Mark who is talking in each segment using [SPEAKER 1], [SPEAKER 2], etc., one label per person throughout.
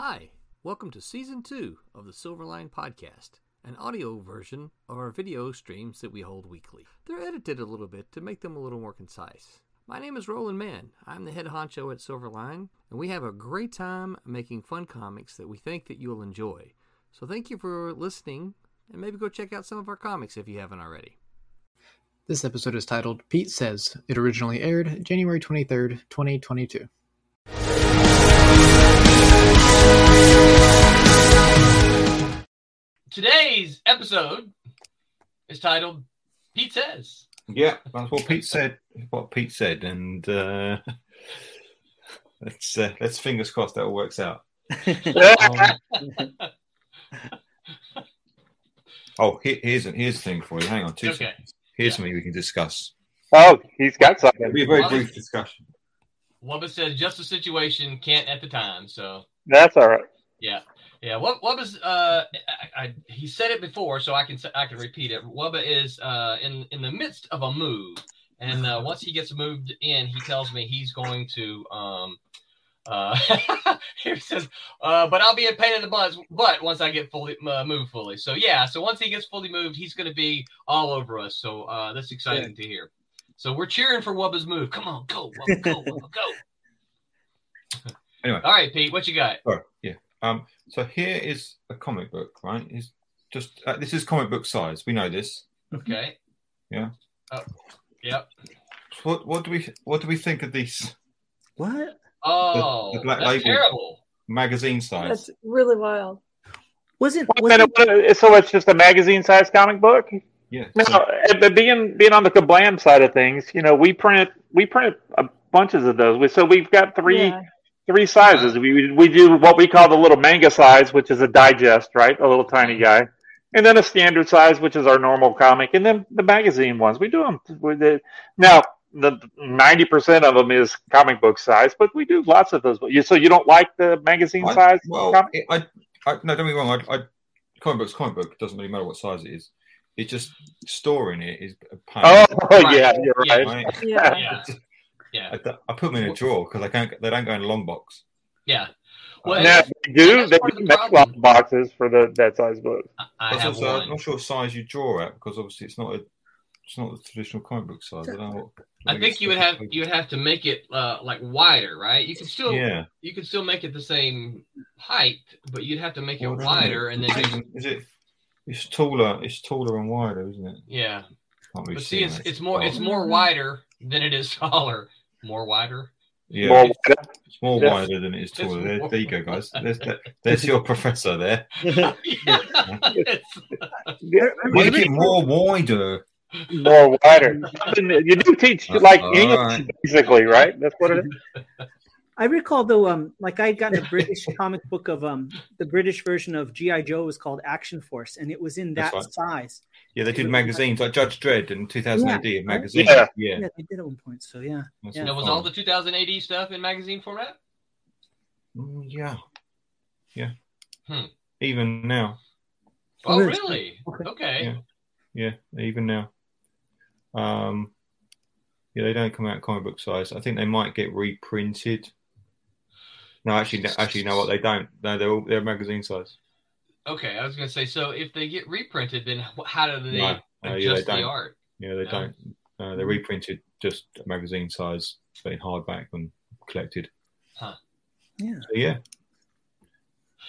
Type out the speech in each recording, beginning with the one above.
[SPEAKER 1] Hi, welcome to season two of the Silverline Podcast, an audio version of our video streams that we hold weekly. They're edited a little bit to make them a little more concise. My name is Roland Mann. I'm the head honcho at Silverline, and we have a great time making fun comics that we think that you'll enjoy. So thank you for listening, and maybe go check out some of our comics if you haven't already.
[SPEAKER 2] This episode is titled Pete Says. It originally aired January 23rd, 2022.
[SPEAKER 3] Today's episode is titled Pete Says.
[SPEAKER 4] Yeah, that's what Pete said. What Pete said, and uh, let's uh, let's fingers crossed that all works out. Um, oh, here, here's a, here's the thing for you. Hang on, two
[SPEAKER 3] Okay.
[SPEAKER 4] seconds. Here's something we can discuss.
[SPEAKER 5] Oh, he's got something.
[SPEAKER 4] It'll be a very
[SPEAKER 3] Well,
[SPEAKER 4] brief discussion.
[SPEAKER 3] Wubba says just a situation, can't at the time. So
[SPEAKER 5] That's all right.
[SPEAKER 3] yeah, yeah. What Wubba's uh, I, I, he said it before, so I can I can repeat it. Wubba is uh in in the midst of a move, and uh, once he gets moved in, he tells me he's going to um. Uh, he says, uh, but I'll be a pain in the butt, butt once I get fully uh, moved fully. So yeah, so once he gets fully moved, he's going to be all over us. So uh, that's exciting to hear. So we're cheering for Wubba's move. Come on, go, Wubba, go, Wubba, go.
[SPEAKER 4] Anyway.
[SPEAKER 3] all right, Pete, what you got?
[SPEAKER 4] Yeah. Um. So here is a comic book, right? Is just uh, this is comic book size. We know this.
[SPEAKER 3] Okay.
[SPEAKER 4] Yeah.
[SPEAKER 3] Oh, yep.
[SPEAKER 4] What what do we what do we think of these
[SPEAKER 2] What?
[SPEAKER 3] Oh,
[SPEAKER 4] the black
[SPEAKER 3] that's
[SPEAKER 4] label.
[SPEAKER 3] terrible.
[SPEAKER 4] magazine size?
[SPEAKER 6] That's really wild.
[SPEAKER 2] Wasn't,
[SPEAKER 5] Wait a
[SPEAKER 2] wasn't
[SPEAKER 5] minute, So it's just a magazine size comic book?
[SPEAKER 4] Yeah.
[SPEAKER 5] No,
[SPEAKER 4] so-
[SPEAKER 5] uh, being being on the Kablam side of things, you know, we print we print a bunches of those. We- So we've got three
[SPEAKER 6] Yeah.
[SPEAKER 5] Three sizes. We we do what we call the little manga size, which is a digest, right? A little tiny guy, and then a standard size, which is our normal comic, and then the magazine ones. We do them with it. Now, the ninety percent of them is comic book size, but we do lots of those. You so you don't like the magazine
[SPEAKER 4] I-
[SPEAKER 5] size?
[SPEAKER 4] Well,
[SPEAKER 5] comic?
[SPEAKER 4] it, I, I no, don't get me wrong. I, I comic book's comic book. It doesn't really matter what size it is. It's just storing it is a pain.
[SPEAKER 5] Oh
[SPEAKER 3] Right.
[SPEAKER 5] yeah, you're
[SPEAKER 3] Yeah.
[SPEAKER 5] right.
[SPEAKER 4] Right?
[SPEAKER 6] Yeah.
[SPEAKER 3] Yeah. Yeah.
[SPEAKER 4] I, I put them in a drawer because I can't. They don't go in a long box.
[SPEAKER 3] Yeah. Well,
[SPEAKER 5] Now, they do they do
[SPEAKER 3] the
[SPEAKER 5] make
[SPEAKER 3] problem.
[SPEAKER 5] long boxes for the that size book?
[SPEAKER 3] I
[SPEAKER 4] Plus
[SPEAKER 3] have
[SPEAKER 4] also, I'm not sure what size you draw at because obviously it's not a. It's not the traditional comic book size. I don't know what.
[SPEAKER 3] I think you would have you would have to make it uh, like wider, right? You can still
[SPEAKER 4] Yeah.
[SPEAKER 3] you can still make it the same height, but you'd have to make it
[SPEAKER 4] Well,
[SPEAKER 3] wider and then
[SPEAKER 4] Is it- is it? It's taller. It's taller and wider, isn't it?
[SPEAKER 3] yeah.
[SPEAKER 4] Really
[SPEAKER 3] But
[SPEAKER 4] see
[SPEAKER 3] see, it's it's more it's more wider than it is taller. More wider.
[SPEAKER 4] yeah.
[SPEAKER 5] More
[SPEAKER 4] it's, it's more
[SPEAKER 5] Yeah.
[SPEAKER 4] wider than it is taller. There, there you go, guys. There's, that, there's your professor there.
[SPEAKER 3] yeah. It's-
[SPEAKER 4] Make it more wider.
[SPEAKER 5] more wider. You do teach like
[SPEAKER 4] All
[SPEAKER 5] English,
[SPEAKER 4] right.
[SPEAKER 5] basically, right? That's what it is.
[SPEAKER 2] I recall though, um, like I had gotten a British comic book of um, the British version of GI Joe was called Action Force, and it was in that
[SPEAKER 4] That's
[SPEAKER 2] size.
[SPEAKER 4] Yeah, they did magazines like Judge Dredd in 2000
[SPEAKER 2] Yeah.
[SPEAKER 4] AD. A magazine.
[SPEAKER 5] Yeah.
[SPEAKER 4] yeah.
[SPEAKER 2] Yeah, they did at one point. So yeah,
[SPEAKER 4] That's
[SPEAKER 2] Yeah.
[SPEAKER 3] Now, was all the 2000 AD stuff in magazine format?
[SPEAKER 4] Mm, yeah. Yeah.
[SPEAKER 3] Hmm.
[SPEAKER 4] Even now.
[SPEAKER 3] Oh,
[SPEAKER 2] Really?
[SPEAKER 3] really?
[SPEAKER 2] Okay.
[SPEAKER 3] Okay.
[SPEAKER 4] Yeah. Yeah, even now. Um, yeah, they don't come out comic book size. I think they might get reprinted. No, actually, no- actually, you know what? They don't. No, they're all, they're magazine size.
[SPEAKER 3] Okay, I was gonna say. So if they get reprinted, then how do they
[SPEAKER 4] No, no, yeah,
[SPEAKER 3] adjust
[SPEAKER 4] they
[SPEAKER 3] the
[SPEAKER 4] don't.
[SPEAKER 3] art?
[SPEAKER 4] Yeah, they
[SPEAKER 3] No.
[SPEAKER 4] don't. Uh, they're reprinted just magazine size, but in hardback and collected. Huh.
[SPEAKER 2] Yeah.
[SPEAKER 4] So yeah.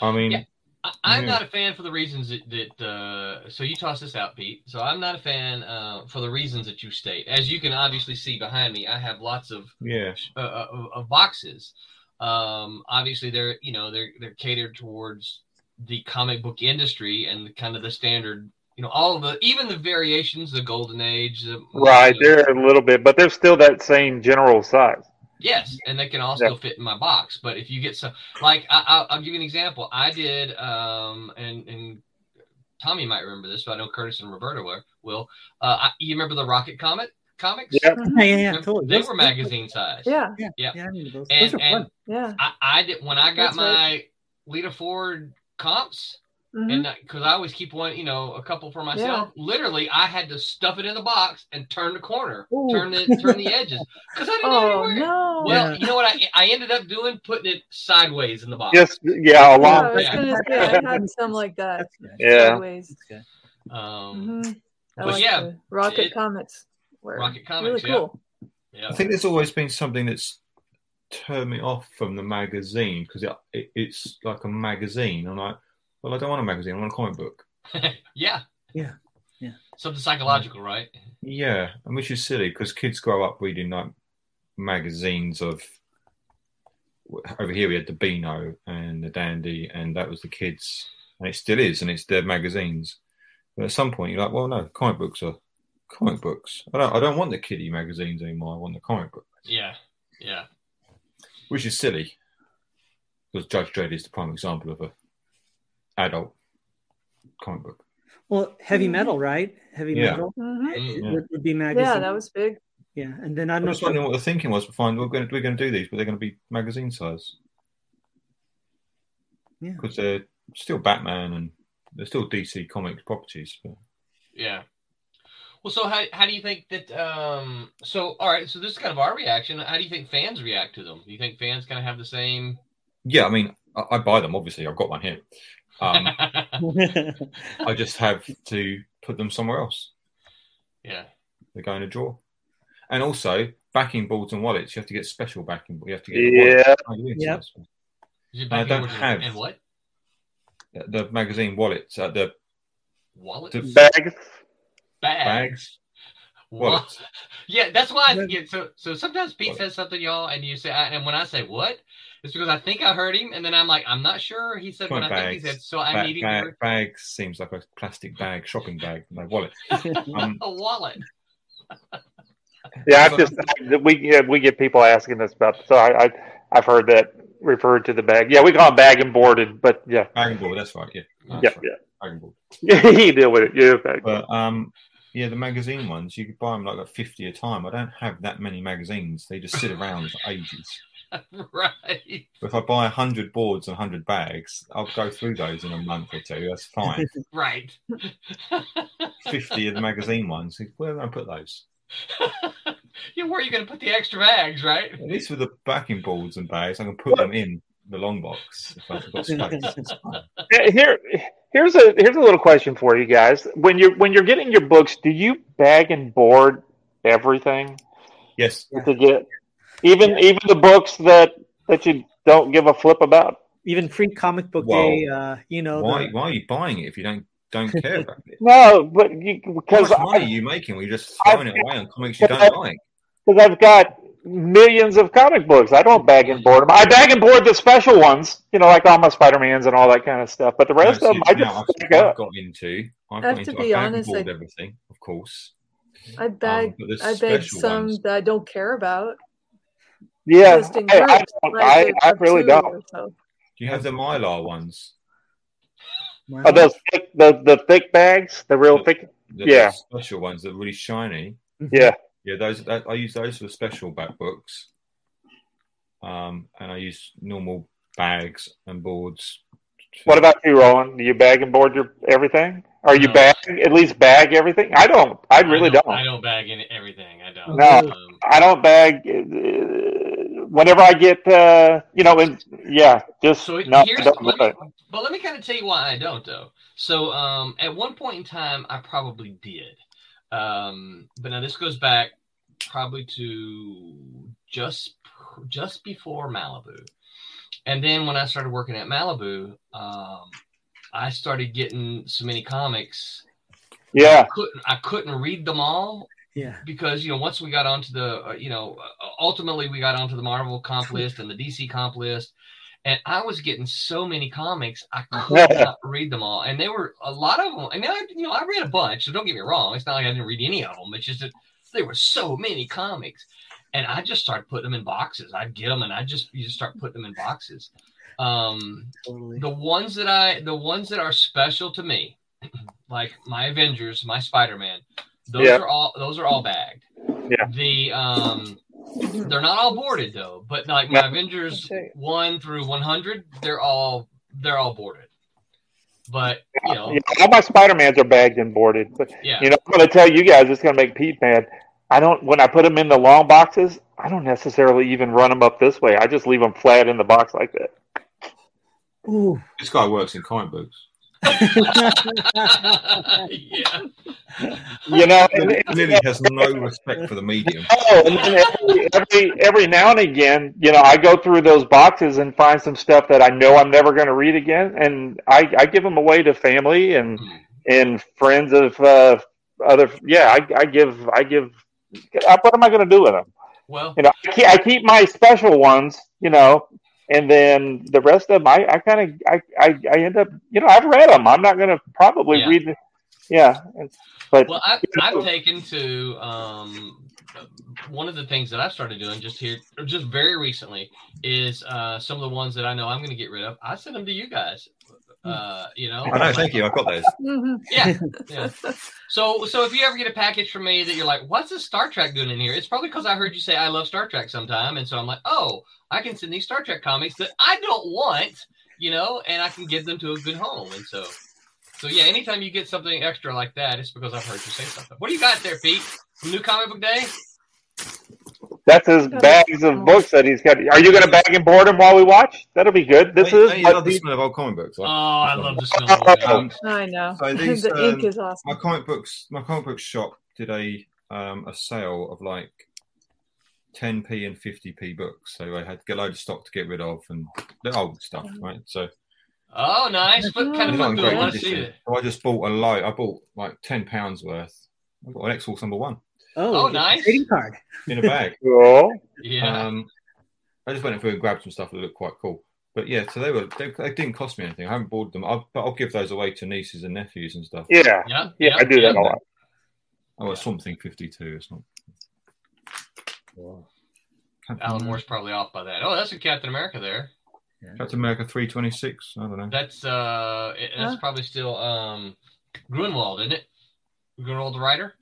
[SPEAKER 4] I mean,
[SPEAKER 3] Yeah. I, I'm
[SPEAKER 4] Yeah.
[SPEAKER 3] not a fan for the reasons that, that uh, so you toss this out, Pete. So I'm not a fan uh, for the reasons that you state. As you can obviously see behind me, I have lots of
[SPEAKER 4] yeah,
[SPEAKER 3] uh, uh, of, of boxes. Um, obviously, they're you know they're they're catered towards the comic book industry and kind of the standard. You know, all of the even the variations, the golden age, the,
[SPEAKER 5] Right,
[SPEAKER 3] the-
[SPEAKER 5] they're a little bit, but they're still that same general size.
[SPEAKER 3] Yes, and they can also fit in my box. But if you get some, like I, I'll, I'll give you an example. I did, um, and and Tommy might remember this, but I know Curtis and Roberta will. will. Uh, I, you remember the Rocket Comet comics?
[SPEAKER 5] Yeah.
[SPEAKER 2] Yeah, yeah, yeah, totally.
[SPEAKER 3] They
[SPEAKER 2] Those-
[SPEAKER 3] were magazine size.
[SPEAKER 6] Yeah.
[SPEAKER 2] Yeah,
[SPEAKER 3] Yeah.
[SPEAKER 2] yeah, I remember those.
[SPEAKER 3] And-
[SPEAKER 2] those are
[SPEAKER 3] and-
[SPEAKER 2] fun.
[SPEAKER 6] Yeah.
[SPEAKER 3] I, I did when I got
[SPEAKER 6] That's
[SPEAKER 3] my
[SPEAKER 6] right.
[SPEAKER 3] Lita Ford comps.
[SPEAKER 6] Mhm.
[SPEAKER 3] and because I always keep one, you know, a couple for myself. Literally, I had to stuff it in the box and turn the corner,
[SPEAKER 2] Ooh.
[SPEAKER 3] turn the turn the edges because I didn't know
[SPEAKER 6] Oh
[SPEAKER 3] anywhere.
[SPEAKER 6] no!
[SPEAKER 3] Well,
[SPEAKER 2] Yeah.
[SPEAKER 3] you know what I I ended up doing? Putting it sideways in the box.
[SPEAKER 5] Just yeah,
[SPEAKER 6] yeah, I
[SPEAKER 5] along.
[SPEAKER 6] was
[SPEAKER 3] Yeah.
[SPEAKER 6] gonna say I had some like that.
[SPEAKER 2] That's good.
[SPEAKER 5] Yeah.
[SPEAKER 6] Sideways.
[SPEAKER 2] That's good.
[SPEAKER 3] Um,
[SPEAKER 6] Mhm.
[SPEAKER 3] But
[SPEAKER 6] like
[SPEAKER 3] yeah,
[SPEAKER 6] Rocket
[SPEAKER 3] it-
[SPEAKER 6] Comics. Were
[SPEAKER 3] Rocket Comics,
[SPEAKER 6] really
[SPEAKER 3] yeah.
[SPEAKER 6] cool.
[SPEAKER 3] yeah.
[SPEAKER 4] I think there's always been something that's turned me off from the magazine because it, it, it's like a magazine. I'm like, well, I don't want a magazine. I want a comic book.
[SPEAKER 3] yeah.
[SPEAKER 2] Yeah. Yeah.
[SPEAKER 3] Something psychological, right?
[SPEAKER 4] Yeah, and which is silly because kids grow up reading like magazines of. Over here, we had the Beano and the Dandy, and that was the kids, and it still is, and it's their magazines. But at some point, you're like, well, no, comic books are comic books. I don't, I don't want the kiddie magazines anymore. I want the comic book,
[SPEAKER 3] Yeah. Yeah.
[SPEAKER 4] Which is silly because Judge Dredd is the prime example of a adult comic book.
[SPEAKER 2] Well, heavy metal, right? Heavy
[SPEAKER 4] Yeah.
[SPEAKER 2] metal
[SPEAKER 6] Mhm.
[SPEAKER 4] Yeah.
[SPEAKER 2] would, would be magazine.
[SPEAKER 6] Yeah, that was big.
[SPEAKER 2] yeah. And then I
[SPEAKER 4] I'm
[SPEAKER 2] don't know.
[SPEAKER 4] just wondering what the thinking was. Fine, we're going to we're going to do these, but they're going to be magazine size.
[SPEAKER 2] Yeah.
[SPEAKER 4] because they're still Batman and they're still DC Comics properties. But
[SPEAKER 3] Yeah. Well, so how, how do you think that? Um, so all right, so this is kind of our reaction. How do you think fans react to them? Do you think fans kind of have the same?
[SPEAKER 4] yeah, I mean, I, I buy them. Obviously, I've got one here. Um, I just have to put them somewhere else.
[SPEAKER 3] yeah.
[SPEAKER 4] They go in a drawer. And also, backing boards and wallets, you have to get special backing. You have to get
[SPEAKER 5] Yeah.
[SPEAKER 4] wallets.
[SPEAKER 2] Yep.
[SPEAKER 3] Is it
[SPEAKER 4] I don't have-
[SPEAKER 3] and what
[SPEAKER 4] The magazine wallets, uh, the
[SPEAKER 3] wallet
[SPEAKER 4] the
[SPEAKER 5] Bags.
[SPEAKER 3] Bag?
[SPEAKER 4] bags,
[SPEAKER 3] What?
[SPEAKER 4] wallets.
[SPEAKER 3] Yeah, that's why. I,
[SPEAKER 2] What?
[SPEAKER 3] yeah, so so sometimes Pete
[SPEAKER 4] What?
[SPEAKER 3] says something, y'all, and you say, and when I say what, it's because I think I heard him, and then I'm like, I'm not sure. He said what I think he said, so I'm
[SPEAKER 4] Ba-
[SPEAKER 3] needing
[SPEAKER 4] bag, bags seems like a plastic bag, shopping bag, my wallet. Um,
[SPEAKER 3] a wallet.
[SPEAKER 5] Yeah, I've just we yeah, we get people asking us about. So I, I I've heard that referred to the bag. Yeah, we call it bag and boarded, but yeah,
[SPEAKER 4] bag and board, that's right. Yeah, that's
[SPEAKER 5] yeah,
[SPEAKER 4] right, bag and board.
[SPEAKER 5] yeah. you deal with it. Yeah, bag.
[SPEAKER 4] But um, yeah, the magazine ones you could buy them like at fifty a time. I don't have that many magazines; they just sit around for ages.
[SPEAKER 3] right.
[SPEAKER 4] If I buy hundred boards and hundred bags, I'll go through those in a month or two. That's fine.
[SPEAKER 3] Right.
[SPEAKER 4] Fifty of the magazine ones. Where am I put those?
[SPEAKER 3] yeah, where are you going to put the extra bags, right?
[SPEAKER 4] At least with the backing boards and bags, I can put them in the long box if I've got space. It's fine.
[SPEAKER 5] Yeah, Here, here's a here's a little question for you guys. When you're when you're getting your books, do you bag and board everything
[SPEAKER 4] Yes,
[SPEAKER 5] to get even even the books that that you don't give a flip about?
[SPEAKER 2] Even free comic book
[SPEAKER 4] Whoa.
[SPEAKER 2] day. Uh, you know.
[SPEAKER 4] why?
[SPEAKER 2] the-
[SPEAKER 4] Why are you buying it if you don't don't care about it?
[SPEAKER 5] No, but you,
[SPEAKER 4] How
[SPEAKER 5] because
[SPEAKER 4] much money are you making when you're just throwing it away on comics you don't like?
[SPEAKER 5] because I've got millions of comic books. I don't bag and board them. I bag and board the special ones, you know, like all my Spider Mans and all that kind of stuff. But the rest
[SPEAKER 4] No,
[SPEAKER 5] of them, I
[SPEAKER 4] now
[SPEAKER 5] just
[SPEAKER 4] I've, I've got into. I've
[SPEAKER 6] I have
[SPEAKER 4] got
[SPEAKER 6] to
[SPEAKER 4] into.
[SPEAKER 6] be
[SPEAKER 4] I bag
[SPEAKER 6] honest,
[SPEAKER 4] and board
[SPEAKER 6] I-
[SPEAKER 4] everything, of course.
[SPEAKER 6] I bag
[SPEAKER 4] Um,
[SPEAKER 6] I beg
[SPEAKER 4] special
[SPEAKER 6] some
[SPEAKER 4] ones-
[SPEAKER 6] that I don't care about.
[SPEAKER 5] Yeah, I, I, don't- I, I really don't.
[SPEAKER 6] or so.
[SPEAKER 4] Do you have the mylar ones?
[SPEAKER 5] Are those thick, the the thick bags, the real thick?
[SPEAKER 4] The,
[SPEAKER 5] Yeah.
[SPEAKER 4] the special ones that are really shiny.
[SPEAKER 5] Yeah,
[SPEAKER 4] Yeah, those that, I use those for special back books. Um, and I use normal bags and boards.
[SPEAKER 5] What about you, Roland? Do you bag and board your everything? Are you
[SPEAKER 3] No.
[SPEAKER 5] bag at least bag everything? I don't. I really don't.
[SPEAKER 3] I don't bag in everything. I don't.
[SPEAKER 5] No.
[SPEAKER 3] Um,
[SPEAKER 5] I don't bag. Uh, whenever I get, uh, you know, and yeah, just
[SPEAKER 3] So
[SPEAKER 5] no.
[SPEAKER 3] Here's
[SPEAKER 5] don't do
[SPEAKER 3] let me, but let me kind of tell you why I don't though. So um, at one point in time, I probably did, um, but now this goes back probably to just just before Malibu, and then when I started working at Malibu, um, I started getting so many comics.
[SPEAKER 5] Yeah,
[SPEAKER 3] I couldn't I couldn't read them all
[SPEAKER 2] Yeah.
[SPEAKER 3] because you know once we got onto the uh, you know uh, ultimately we got onto the Marvel comp list and the DC comp list, and I was getting so many comics I could not read them all, and they were a lot of them. I mean, I, you know, I read a bunch, so don't get me wrong. It's not like I didn't read any of them. It's just that there were so many comics, and I just started putting them in boxes. I'd get them, and I just you just start putting them in boxes. Um,
[SPEAKER 2] Totally.
[SPEAKER 3] the ones that I the ones that are special to me, like my Avengers, my Spider Man, those
[SPEAKER 5] Yeah.
[SPEAKER 3] are all those are all bagged.
[SPEAKER 5] Yeah.
[SPEAKER 3] The um they're not all boarded though, but like my
[SPEAKER 5] Yeah.
[SPEAKER 3] Avengers
[SPEAKER 6] Okay.
[SPEAKER 3] one through one hundred, they're all they're all boarded. But you know,
[SPEAKER 5] You know, all my Spider Mans are bagged and boarded. But
[SPEAKER 3] yeah,
[SPEAKER 5] you know, I'm going to tell you guys, it's going to make Pete mad. I don't when I put them in the long boxes. I don't necessarily even run them up this way. I just leave them flat in the box like that.
[SPEAKER 2] Ooh.
[SPEAKER 4] This guy works in comic books.
[SPEAKER 3] Yeah.
[SPEAKER 5] You know, and, and-
[SPEAKER 4] Lily has no respect for the medium.
[SPEAKER 5] Oh, and then every, every every now and again, you know, I go through those boxes and find some stuff that I know I'm never going to read again, and I, I give them away to family and and friends of uh, other. Yeah, I, I give I give. What am I going to do with them?
[SPEAKER 3] Well,
[SPEAKER 5] You know, I keep, I keep my special ones, you know, and then the rest of them, I, I kind of I, I I end up, you know, I've read them. I'm not going to probably
[SPEAKER 3] Yeah.
[SPEAKER 5] read. The, yeah, but
[SPEAKER 3] well, I, I've taken to um, one of the things that I've started doing just here, or just very recently, is uh, some of the ones that I know I'm going to get rid of. I send them to you guys. Uh, you know,
[SPEAKER 4] I know, thank you. I've got those.
[SPEAKER 6] Mhm.
[SPEAKER 3] yeah, yeah. So, so if you ever get a package from me that you're like, "What's this Star Trek doing in here?" It's probably because I heard you say I love Star Trek sometime, and so I'm like, "Oh, I can send these Star Trek comics that I don't want, you know, and I can give them to a good home." And so, so yeah, anytime you get something extra like that, it's because I've heard you say something. What do you got there, Pete? New Comic Book Day?
[SPEAKER 5] That's his bags of books that he's got. Are you going to bag and board them while we watch? That'll be good. This
[SPEAKER 4] Don't-
[SPEAKER 5] is
[SPEAKER 4] don't you
[SPEAKER 5] what
[SPEAKER 4] love the smell of old comic books.
[SPEAKER 3] Oh, I love the smell of it.
[SPEAKER 4] Um,
[SPEAKER 6] I know.
[SPEAKER 4] So these,
[SPEAKER 6] the ink
[SPEAKER 4] um,
[SPEAKER 6] is awesome.
[SPEAKER 4] my comic books, my comic book shop did a um, a sale of like 10p and 50p books. So I had to get a load of stock to get rid of and the old stuff, right? So
[SPEAKER 3] Oh, nice. What kind of
[SPEAKER 4] not
[SPEAKER 3] book I to see it?
[SPEAKER 4] So I just bought a load. I bought like 10 pounds worth. I got an X Force number one
[SPEAKER 3] Oh,
[SPEAKER 2] it's a
[SPEAKER 3] nice.
[SPEAKER 2] Trading card.
[SPEAKER 4] in a bag.
[SPEAKER 5] Cool.
[SPEAKER 3] Yeah.
[SPEAKER 4] Um, I just went through and grabbed some stuff that looked quite cool. But yeah, so they were they, they didn't cost me anything. I haven't bought them, I'll, but I'll give those away to nieces and nephews and stuff.
[SPEAKER 5] Yeah,
[SPEAKER 3] yeah.
[SPEAKER 5] yeah, I do that a lot.
[SPEAKER 4] Oh, it's something fifty-two. It's not.
[SPEAKER 3] Alan Moore's probably off by that. Oh, that's a Captain America there.
[SPEAKER 4] Captain America three twenty-six. I don't know.
[SPEAKER 3] That's uh, it- that's
[SPEAKER 6] Huh?
[SPEAKER 3] probably still um, Gruenwald, isn't it? Gruenwald the writer.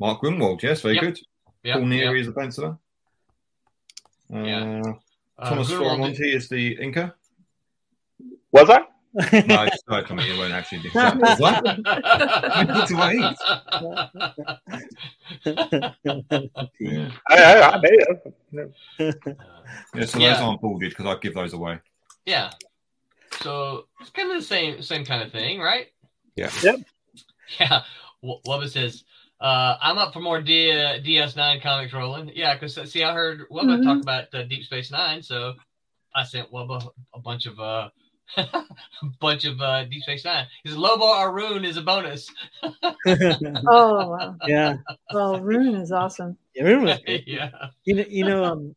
[SPEAKER 4] Mark Gruenwald. Yes, very
[SPEAKER 3] Yep.
[SPEAKER 4] good.
[SPEAKER 3] Yeah.
[SPEAKER 4] Paul Neary
[SPEAKER 3] yeah.
[SPEAKER 4] is the penciler. Uh,
[SPEAKER 3] Yeah. Uh,
[SPEAKER 4] Thomas
[SPEAKER 3] Gruenwald-
[SPEAKER 4] Florimonte is the inker.
[SPEAKER 5] Was I?
[SPEAKER 4] No, I just heard from it. It won't actually do that. What? Yeah.
[SPEAKER 5] I, I, I may have.
[SPEAKER 4] yeah, so
[SPEAKER 3] Yeah.
[SPEAKER 4] those aren't boarded because I give those away.
[SPEAKER 3] yeah. So it's kind of the same same kind of thing, right?
[SPEAKER 4] Yeah.
[SPEAKER 5] Yep.
[SPEAKER 3] Yeah. W- Wubba says, uh, "I'm up for more D- uh, DS9 comics rolling." Yeah, because see, I heard Wubba
[SPEAKER 6] Mhm.
[SPEAKER 3] talk about uh, Deep Space Nine, so I sent Wubba a bunch of uh, a bunch of uh, Deep Space Nine. He says Lobo Arun is a bonus.
[SPEAKER 6] Oh wow.
[SPEAKER 2] yeah.
[SPEAKER 6] Well, Rune is awesome.
[SPEAKER 2] Yeah, Rune was good.
[SPEAKER 3] yeah.
[SPEAKER 2] You know, you know, um,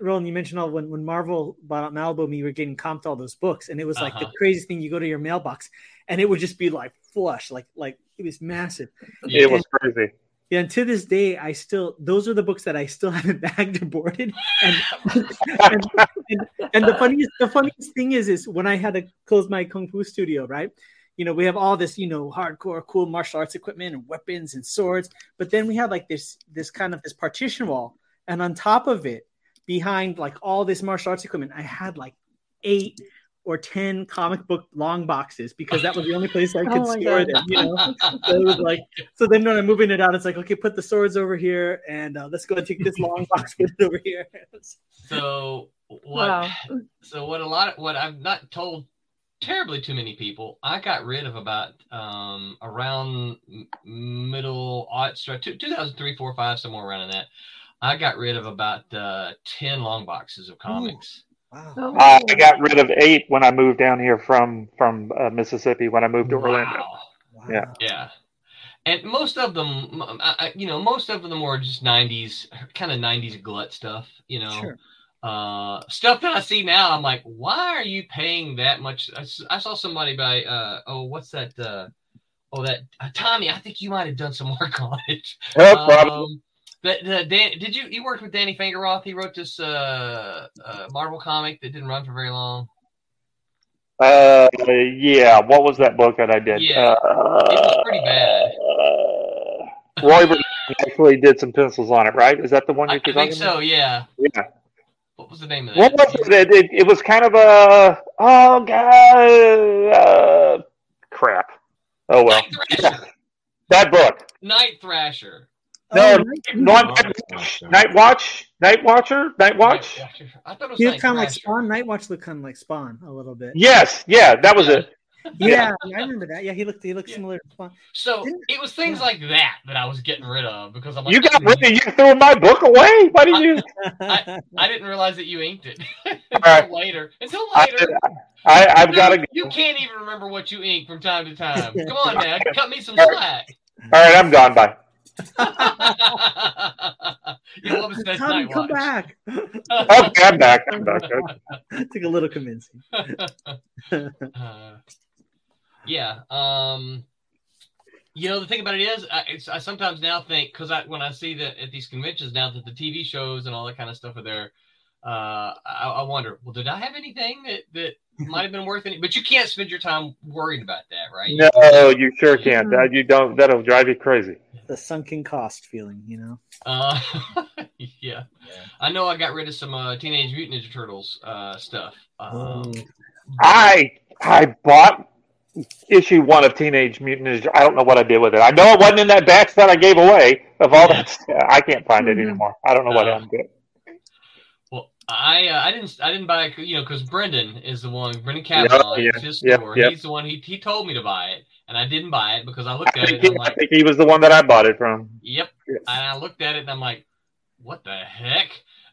[SPEAKER 2] Roland, you mentioned all when, when Marvel bought out Malibu, we were getting comped all those books, and it was like
[SPEAKER 3] Uh-huh.
[SPEAKER 2] the craziest thing. You go to your mailbox, and it would just be like flush, like like it was massive.
[SPEAKER 3] Yeah.
[SPEAKER 5] It was crazy.
[SPEAKER 2] Yeah, and to this day, I still those are the books that I still haven't bagged or boarded. And and, and, and the funniest the funniest thing is is when I had to close my kung fu studio, right? You know, we have all this, you know, hardcore cool martial arts equipment and weapons and swords, but then we have like this this kind of this partition wall, and on top of it, behind like all this martial arts equipment, I had like eight or ten comic book long boxes because that was the only place I could
[SPEAKER 6] Oh
[SPEAKER 2] store
[SPEAKER 6] God.
[SPEAKER 2] them. You know, so it was like so then when I'm moving it out, it's like, okay, put the swords over here and uh, let's go and take this long box, put it over here.
[SPEAKER 3] So what?
[SPEAKER 6] Wow.
[SPEAKER 3] So what? A lot of what I've not told terribly too many people. I got rid of about um around middle aughts, right, two- 2003, four, five, somewhere around in that. I got rid of about uh, ten long boxes of comics.
[SPEAKER 2] Wow.
[SPEAKER 6] Oh,
[SPEAKER 5] Uh, I got rid of eight when I moved down here from from uh, Mississippi when I moved to Orlando.
[SPEAKER 3] Wow.
[SPEAKER 2] wow.
[SPEAKER 5] Yeah.
[SPEAKER 3] Yeah. And most of them, m- I- I- you know, most of them were just '90s, kind of '90s glut stuff. You know,
[SPEAKER 2] Sure.
[SPEAKER 3] uh, stuff that I see now. I'm like, why are you paying that much? I saw somebody by, uh, oh, what's that? Uh, oh, that uh, Tommy. I think you might have done some work on it.
[SPEAKER 5] No problem.
[SPEAKER 3] Um, that the Dan, did you you worked with Danny Fingeroth? He wrote this uh, uh, Marvel comic that didn't run for very long.
[SPEAKER 5] Uh, yeah. What was that book that I did?
[SPEAKER 3] Yeah.
[SPEAKER 5] Uh,
[SPEAKER 3] It was pretty bad.
[SPEAKER 5] Uh, Roy actually did some pencils on it, right? Is that the one you're
[SPEAKER 3] I
[SPEAKER 5] talking
[SPEAKER 3] think
[SPEAKER 5] about?
[SPEAKER 3] so. Yeah.
[SPEAKER 5] Yeah.
[SPEAKER 3] What was the name of that?
[SPEAKER 5] What was it? It, it, was kind of a oh god, uh, crap. Oh well,
[SPEAKER 3] Night Thrasher.
[SPEAKER 5] that book.
[SPEAKER 3] Night Thrasher.
[SPEAKER 5] No,
[SPEAKER 2] Oh,
[SPEAKER 5] no, oh, Night Watch, Night Watcher, Night Watch.
[SPEAKER 3] Night Thrasher. I thought it was
[SPEAKER 2] He looked kind of like Spawn. Night Watch looked kind of like Spawn a little bit.
[SPEAKER 5] Yes, yeah, that was it.
[SPEAKER 2] Yeah, yeah, I remember that. Yeah, he looked he looked
[SPEAKER 3] Yeah.
[SPEAKER 2] similar to Spawn.
[SPEAKER 3] So
[SPEAKER 2] Didn't-
[SPEAKER 3] it was things
[SPEAKER 2] yeah.
[SPEAKER 3] like that that I was getting rid of because I'm like,
[SPEAKER 5] You got hmm. rid of you threw my book away. Why did you?
[SPEAKER 3] I didn't realize that you inked it
[SPEAKER 5] right.
[SPEAKER 3] until later. Until later.
[SPEAKER 5] I, I've got to.
[SPEAKER 3] Dude, You can't even remember what you ink from time to time. Come on, man, cut me some slack.
[SPEAKER 5] All right, I'm gone. Bye.
[SPEAKER 3] You love us next
[SPEAKER 2] Tommy,
[SPEAKER 3] night
[SPEAKER 2] come
[SPEAKER 3] watch.
[SPEAKER 2] back.
[SPEAKER 5] Okay, I'm back. I'm back.
[SPEAKER 2] Took a little convincing.
[SPEAKER 3] Uh, yeah. Um, you know, the thing about it is, I, it's, I sometimes now think because I when I see that at these conventions now that the TV shows and all that kind of stuff are there, uh, I, I wonder, well, did I have anything that that might have been worth any? But you can't spend your time worrying about that, right? You-
[SPEAKER 5] No, you sure can't. That, you don't. That'll drive you crazy.
[SPEAKER 2] The sunken cost feeling, you know.
[SPEAKER 3] Uh, yeah. I know I got rid of some uh, Teenage Mutant Ninja Turtles uh, stuff. Um,
[SPEAKER 5] I I bought issue one of Teenage Mutant Ninja. I don't know what I did with it. I know it wasn't in that batch that I gave away of all that. Stuff. I can't find it
[SPEAKER 2] Mhm.
[SPEAKER 5] anymore. I don't know what
[SPEAKER 3] Uh,
[SPEAKER 5] happened to it.
[SPEAKER 3] Well, I uh, I didn't I didn't buy it, you know, because Brendan is the one. Brendan
[SPEAKER 5] Yeah,
[SPEAKER 3] Kavanaugh
[SPEAKER 5] yeah,
[SPEAKER 3] his
[SPEAKER 5] yeah,
[SPEAKER 3] store.
[SPEAKER 5] yeah.
[SPEAKER 3] He's the one. He he told me to buy it, and I didn't buy it because I looked
[SPEAKER 5] I
[SPEAKER 3] at it. and
[SPEAKER 5] he,
[SPEAKER 3] I'm
[SPEAKER 5] I think he was the one that I bought it from.
[SPEAKER 3] yep.
[SPEAKER 5] Yeah.
[SPEAKER 3] And I looked at it, and I'm like, what the heck?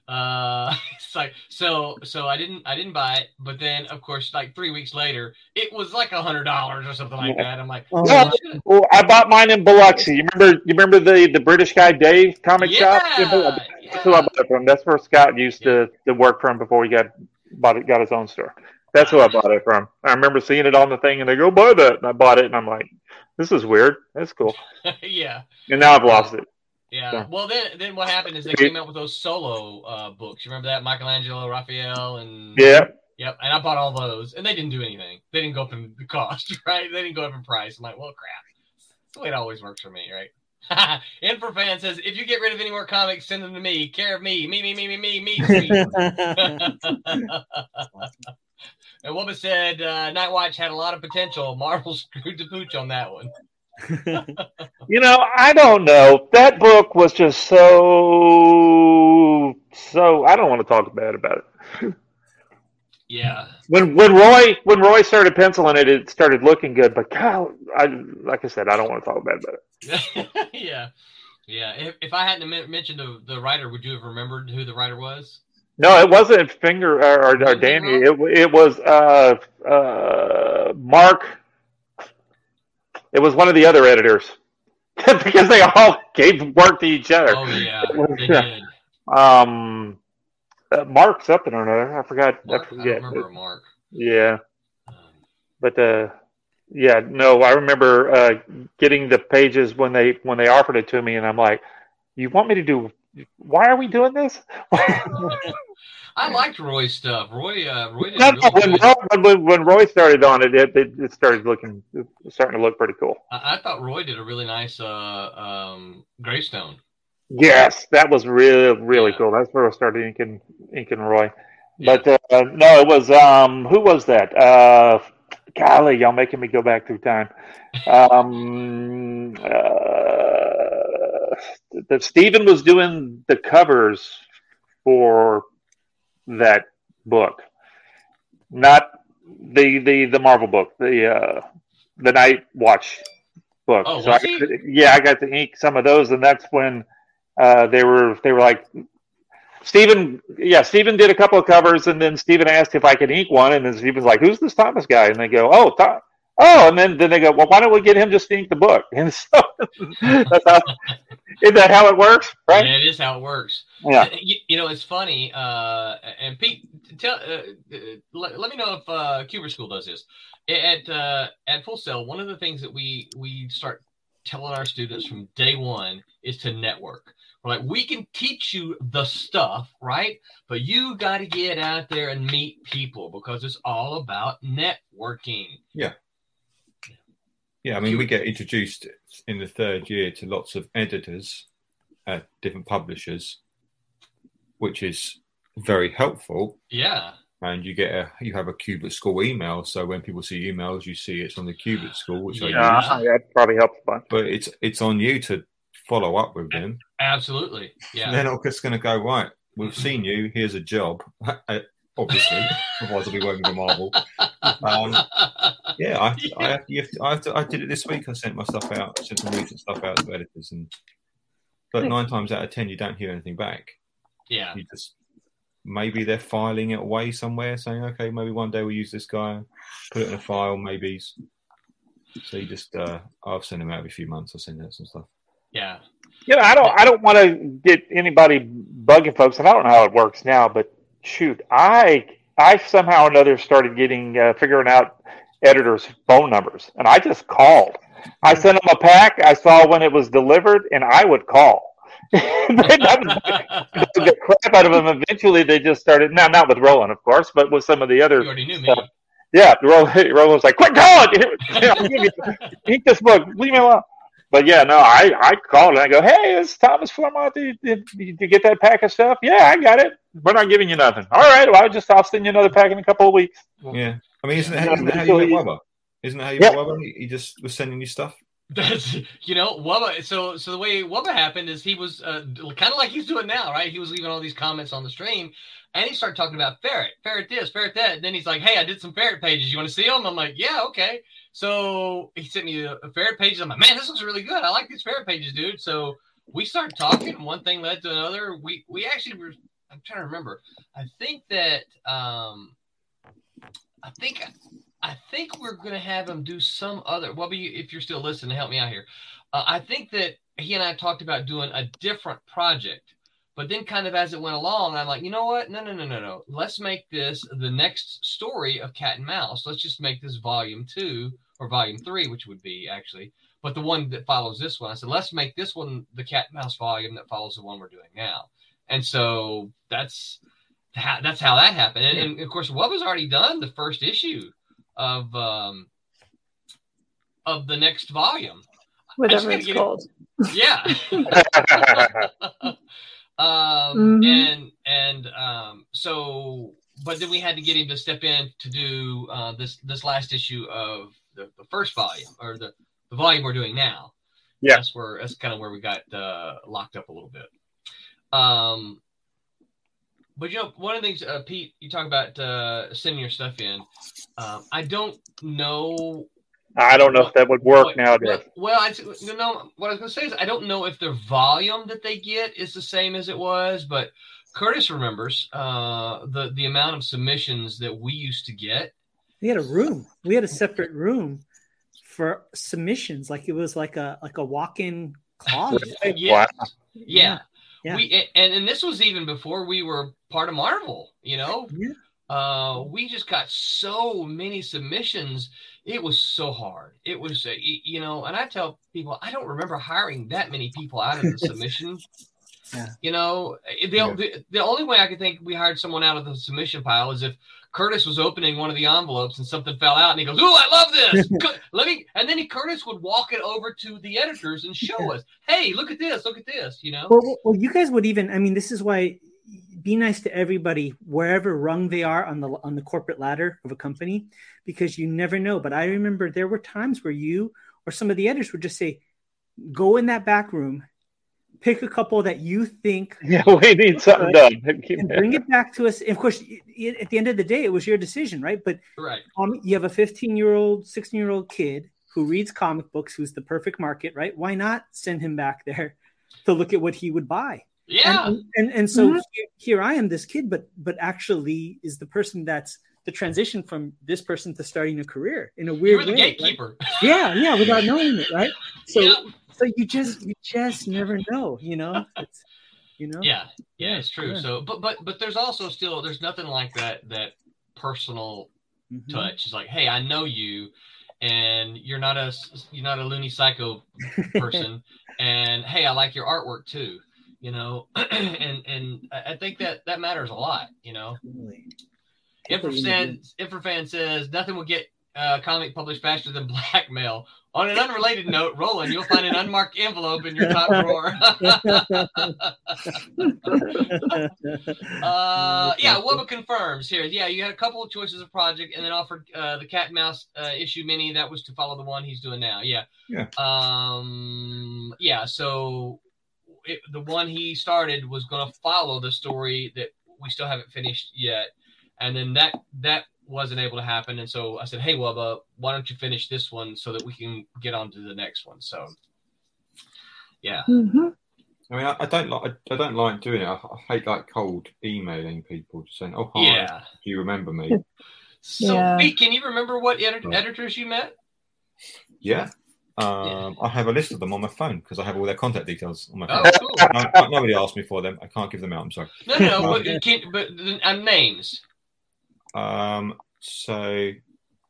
[SPEAKER 3] Uh, it's like so so I didn't I didn't buy it, but then of course like three weeks later it was like a hundred dollars or something like
[SPEAKER 5] Yeah.
[SPEAKER 3] that. I'm like,
[SPEAKER 2] Oh,
[SPEAKER 5] Yeah. Well, I bought mine in Biloxi. You remember? You remember the the British guy Dave comic shop?
[SPEAKER 3] yeah,
[SPEAKER 5] That's who I bought it from. That's where Scott used to, to work from before he got bought it, got his own store. That's who I bought it from. I remember seeing it on the thing, and they go buy that, and I bought it, and I'm like, this is weird. That's cool.
[SPEAKER 3] yeah.
[SPEAKER 5] And now I've lost it.
[SPEAKER 3] Yeah.
[SPEAKER 5] Yeah.
[SPEAKER 3] Well, then then what happened is they came out with those solo uh, books. You remember that Michelangelo, Raphael, and
[SPEAKER 5] Yeah.
[SPEAKER 3] Yep, and I bought all those, and they didn't do anything. They didn't go up in the cost, right? They didn't go up in price. I'm like, well, crap. That's the way it always works for me, right? and for fan says, if you get rid of any more comics, send them to me. Care of me, me, me, me, me, me, me. me. And Wubba said, uh, Night Watch had a lot of potential. Marvel screwed the pooch on that one.
[SPEAKER 5] You know, I don't know. That book was just so so. I don't want to talk bad about it.
[SPEAKER 3] Yeah.
[SPEAKER 5] When when Roy when Roy started penciling it, it started looking good. But God, I like I said, I don't want to talk bad about it.
[SPEAKER 3] yeah. Yeah. If, if I hadn't mentioned the, the writer, would you have remembered who the writer was?
[SPEAKER 5] No, it wasn't Finger or, or, or Danny. It it was uh uh Mark. It was one of the other editors because they all gave work to each other.
[SPEAKER 3] Oh, yeah. They
[SPEAKER 5] Yeah.
[SPEAKER 3] did.
[SPEAKER 5] Um, uh, Mark something or another. I forgot.
[SPEAKER 3] Mark,
[SPEAKER 5] I
[SPEAKER 3] I
[SPEAKER 5] forget.
[SPEAKER 3] remember a Mark.
[SPEAKER 5] Yeah,
[SPEAKER 3] Um,
[SPEAKER 5] but uh, yeah, no, I remember uh, getting the pages when they when they offered it to me, and I'm like, "You want me to do? Why are we doing this?"
[SPEAKER 3] I liked Roy's stuff. Roy, uh, Roy
[SPEAKER 5] No, no, when. Roy, when, when Roy started on it, it, it, started looking, starting to look pretty cool.
[SPEAKER 3] I, I thought Roy did a really nice uh, um, gravestone.
[SPEAKER 5] Yes, that was really, really
[SPEAKER 3] Yeah.
[SPEAKER 5] cool. That's where I started inking, inking Roy.
[SPEAKER 3] Yeah.
[SPEAKER 5] But uh, no, it was um, who was that? Uh, golly, y'all making me go back through time. Um, uh, the, Stephen was doing the covers for that book, not the the the Marvel book, the uh, the Night Watch book.
[SPEAKER 3] Oh,
[SPEAKER 5] so I, yeah, I got to ink some of those, and that's when uh, they were they were like Stephen, yeah, Stephen did a couple of covers, and then Stephen asked if I could ink one, and then Stephen's like, "Who's this Thomas guy?" And they go, "Oh, Tom." Oh, and then, then they go, well, why don't we get him just to ink the book? And so that's how, is that how it works, right?
[SPEAKER 3] Yeah, it is how it works.
[SPEAKER 5] Yeah.
[SPEAKER 3] You, you know, it's funny. Uh, and Pete, tell, uh, uh, let, let me know if uh, Kubert School does this. At uh, at Full Sail, one of the things that we we start telling our students from day one is to network. We're like, we can teach you the stuff, right? But you got to get out there and meet people because it's all about networking.
[SPEAKER 4] Yeah, I mean, we get introduced in the third year to lots of editors at different publishers, which is very helpful.
[SPEAKER 3] Yeah.
[SPEAKER 4] And you get a you have a Kubert School email, so when people see emails, you see it's on the Kubert School, which I
[SPEAKER 3] Yeah.
[SPEAKER 4] use.
[SPEAKER 5] Yeah, that probably helps a bunch.
[SPEAKER 4] But it's it's on you to follow up with them.
[SPEAKER 3] Absolutely. Yeah.
[SPEAKER 4] They're not just going to go right. We've mm-hmm. seen you. Here's a job. Uh, obviously, otherwise I'll be working for Marvel. Um, yeah, I, I, have, you have to, I, have to, I did it this week. I sent my stuff out, sent some recent stuff out to editors, and but nine times out of ten, you don't hear anything back.
[SPEAKER 3] yeah.
[SPEAKER 4] You just maybe they're filing it away somewhere, saying, okay, maybe one day we'll use this guy, put it in a file, maybe. So you just, uh, I've sent them out every few months. I'll send out some stuff.
[SPEAKER 3] Yeah.
[SPEAKER 5] You know, I don't I don't want to get anybody bugging folks, and I don't know how it works now, but shoot, I I somehow or another started getting uh, figuring out editors' phone numbers, and I just called. I hmm. sent them a pack. I saw when it was delivered, and I would call. the crap out of them. Eventually, they just started. Now, not with Roland, of course, but with some of the
[SPEAKER 3] You
[SPEAKER 5] other.
[SPEAKER 3] already knew me.
[SPEAKER 5] Yeah, Roland, Roland was like, "Quit calling! You, eat this book. Leave me alone." But yeah, no, I, I called and I go, hey, it's Thomas Florimonte. Did, did, did you get that pack of stuff? Yeah, I got it. We're not giving you nothing. All right, well, I'll just I'll send you another pack in a couple of weeks.
[SPEAKER 4] Yeah, I mean, isn't that,
[SPEAKER 5] Yeah,
[SPEAKER 4] isn't that how you met
[SPEAKER 5] he-
[SPEAKER 4] Wubba? Isn't that how you
[SPEAKER 5] Yeah.
[SPEAKER 4] met Wubba? He- He just was sending you stuff.
[SPEAKER 3] That's you know Wubba. So so the way Wubba happened is he was uh, kind of like he's doing now, right? He was leaving all these comments on the stream, and he started talking about ferret, ferret this, ferret that. And then he's like, "Hey, I did some ferret pages. You want to see them?" I'm like, "Yeah, okay." So he sent me a, a ferret pages. I'm like, "Man, this looks really good. I like these ferret pages, dude." So we started talking. One thing led to another. We we actually were. I'm trying to remember. I think that um, I think I think we're gonna have him do some other. Well, if you're still listening, help me out here. Uh, I think that he and I talked about doing a different project, but then kind of as it went along, I'm like, you know what? No, no, no, no, no. Let's make this the next story of Cat and Mouse. Let's just make this volume two or volume three, which would be actually, but the one that follows this one. I said, let's make this one the Cat and Mouse volume that follows the one we're doing now. And so that's how, that's how that happened. And, and of course, Wubba's already done the first issue of um of the next volume.
[SPEAKER 6] Whatever
[SPEAKER 3] gotta
[SPEAKER 6] it's
[SPEAKER 3] get it-
[SPEAKER 6] called.
[SPEAKER 3] Yeah. um
[SPEAKER 6] Mhm.
[SPEAKER 3] and and um so but then we had to get him to step in to do uh this this last issue of the, the first volume or the the volume we're doing now
[SPEAKER 5] Yeah.
[SPEAKER 3] that's where that's kind of where we got uh locked up a little bit um but you know one of the things uh, pete you talk about uh sending your stuff in um i don't know
[SPEAKER 5] I don't know if that would work
[SPEAKER 3] well,
[SPEAKER 5] nowadays.
[SPEAKER 3] Well, I, you know, what I was going to say is I don't know if the volume that they get is the same as it was, but Curtis remembers uh, the the amount of submissions that we used to get.
[SPEAKER 2] We had a room. We had a separate room for submissions. Like it was like a like a walk-in closet.
[SPEAKER 3] Yes.
[SPEAKER 5] Wow.
[SPEAKER 3] Yeah.
[SPEAKER 2] Yeah.
[SPEAKER 3] We and and this was even before we were part of Marvel. You know,
[SPEAKER 2] Yeah.
[SPEAKER 3] uh, we just got so many submissions. It was so hard. It was, uh, you know, and I tell people I don't remember hiring that many people out of the submission.
[SPEAKER 2] Yeah.
[SPEAKER 3] You know, the,
[SPEAKER 4] Yeah.
[SPEAKER 3] the the only way I could think we hired someone out of the submission pile is if Curtis was opening one of the envelopes and something fell out, and he goes, "Ooh, I love this! Let me." And then he, Curtis would walk it over to the editors and show us, "Hey, look at this! Look at this!" You know.
[SPEAKER 2] Well, well, well, you guys would even. I mean, this is why. Be nice to everybody wherever rung they are on the on the corporate ladder of a company, because you never know. But I remember there were times where you or some of the editors would just say, "Go in that back room, pick a couple that you think
[SPEAKER 5] Yeah, we need something done.
[SPEAKER 2] and bring it back to us. And of course, y- y- at the end of the day, it was your decision, right? But
[SPEAKER 3] Right.
[SPEAKER 2] um, you have a 15 year old, 16 year old kid who reads comic books, who's the perfect market, right? Why not send him back there to look at what he would buy?
[SPEAKER 3] Yeah.
[SPEAKER 2] And, and, and so
[SPEAKER 6] Mhm.
[SPEAKER 2] here, here I am, this kid, but but actually is the person that's the transition from this person to starting a career in a
[SPEAKER 3] you
[SPEAKER 2] weird
[SPEAKER 3] were the
[SPEAKER 2] way. right?
[SPEAKER 3] gatekeeper.
[SPEAKER 2] Yeah, yeah, without knowing it, right? So
[SPEAKER 3] Yeah.
[SPEAKER 2] So you just you just never know, you know. It's, you know.
[SPEAKER 3] Yeah, yeah, it's true.
[SPEAKER 2] yeah.
[SPEAKER 3] So, but but but there's also still there's nothing like that that personal
[SPEAKER 2] Mhm.
[SPEAKER 3] touch. It's like, hey, I know you, and you're not a you're not a loony psycho person, and hey, I like your artwork too. You know, and and I think that that matters a lot. You know,
[SPEAKER 2] Really.
[SPEAKER 3] Infrafan Infrafan says nothing will get uh, comic published faster than blackmail. On an unrelated note, Roland, you'll find an unmarked envelope in your top drawer. uh, yeah, Wubba confirms here. Yeah, you had a couple of choices of project, and then offered uh, the Cat Mouse uh, issue mini. That was to follow the one he's doing now. Yeah.
[SPEAKER 4] Yeah.
[SPEAKER 3] Um. Yeah. So it, the one he started was going to follow the story that we still haven't finished yet, and then that that wasn't able to happen. And so I said, "Hey, Wubba, why don't you finish this one so that we can get on to the next one?" So. Yeah.
[SPEAKER 6] Mhm.
[SPEAKER 4] I mean, I, I don't like I, I don't like doing it. I, I hate like cold emailing people, just saying, "Oh, hi,
[SPEAKER 3] Yeah.
[SPEAKER 4] do you remember me?"
[SPEAKER 3] So,
[SPEAKER 6] Yeah.
[SPEAKER 3] Pete, can you remember what edit- editors you met?
[SPEAKER 4] yeah. Um, I have a list of them on my phone because I have all their contact details on my
[SPEAKER 3] Oh,
[SPEAKER 4] phone.
[SPEAKER 3] cool.
[SPEAKER 4] No, nobody asked me for them. I can't give them out. I'm sorry.
[SPEAKER 3] No, no, no. but, can, but uh, names.
[SPEAKER 4] Um, so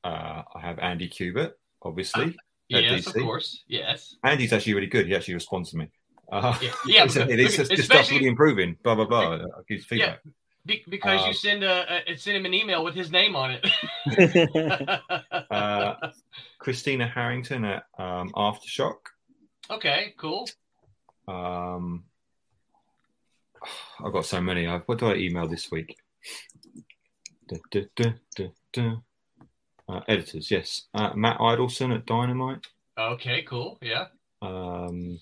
[SPEAKER 4] uh, I have Andy Kubert, obviously. At
[SPEAKER 3] Yes, of
[SPEAKER 4] DC.
[SPEAKER 3] course. Yes.
[SPEAKER 4] Andy's actually really good. He actually responds to me. Uh,
[SPEAKER 3] Yeah, yeah,
[SPEAKER 4] said,
[SPEAKER 3] because-
[SPEAKER 4] "Hey, this, this really improving. Blah blah blah. Uh, gives feedback.
[SPEAKER 3] Be- because you
[SPEAKER 4] Um,
[SPEAKER 3] send a, a send him an email with his name on it.
[SPEAKER 4] Uh, Christina Harrington at um, Aftershock.
[SPEAKER 3] okay, cool.
[SPEAKER 4] Um, I've got so many. I've, what do I email this week? Da, da, da, da, da. Uh, editors, yes. Uh, Matt Idelson at Dynamite.
[SPEAKER 3] Okay, cool. Yeah.
[SPEAKER 4] Um,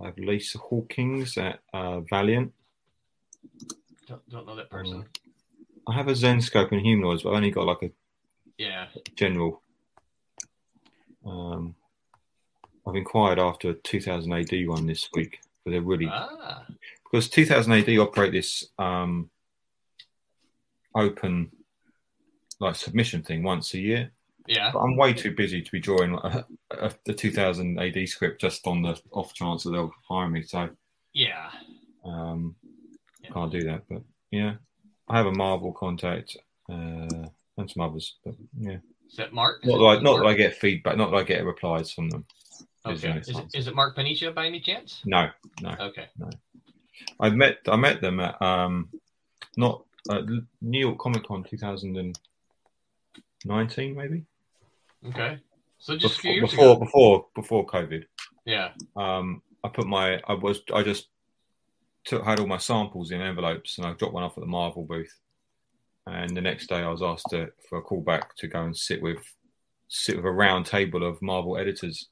[SPEAKER 4] I have Lysa Hawkins at uh, Valiant.
[SPEAKER 3] Don't, don't know that person.
[SPEAKER 4] I have a Zenescope and Humanoids, but I only got like a
[SPEAKER 3] Yeah.
[SPEAKER 4] general. Um, I've inquired after a 2000 AD one this week, but they're really
[SPEAKER 3] Ah.
[SPEAKER 4] because 2000 AD operate this um, open like submission thing once a year.
[SPEAKER 3] Yeah.
[SPEAKER 4] But I'm way too busy to be drawing a, a, the 2000 AD script just on the off chance that they'll hire me. So
[SPEAKER 3] Yeah.
[SPEAKER 4] um,
[SPEAKER 3] Yeah.
[SPEAKER 4] can't do that. But yeah, I have a Marvel contact uh, and some others. But yeah,
[SPEAKER 3] Is that Mark?
[SPEAKER 4] Not that I, not that I get feedback, not that I get replies from them. is
[SPEAKER 3] Okay. Is it, is it Mark Paniccia by any chance?
[SPEAKER 4] No, no.
[SPEAKER 3] Okay. No.
[SPEAKER 4] I met I met them at um, not uh, New York Comic Con 2019 maybe
[SPEAKER 3] Okay. So just a few
[SPEAKER 4] before
[SPEAKER 3] years
[SPEAKER 4] before,
[SPEAKER 3] ago.
[SPEAKER 4] before before COVID.
[SPEAKER 3] Yeah.
[SPEAKER 4] Um, I put my I was I just took had all my samples in envelopes and I dropped one off at the Marvel booth. And the next day I was asked to, for a callback to go and sit with sit with a round table of Marvel editors.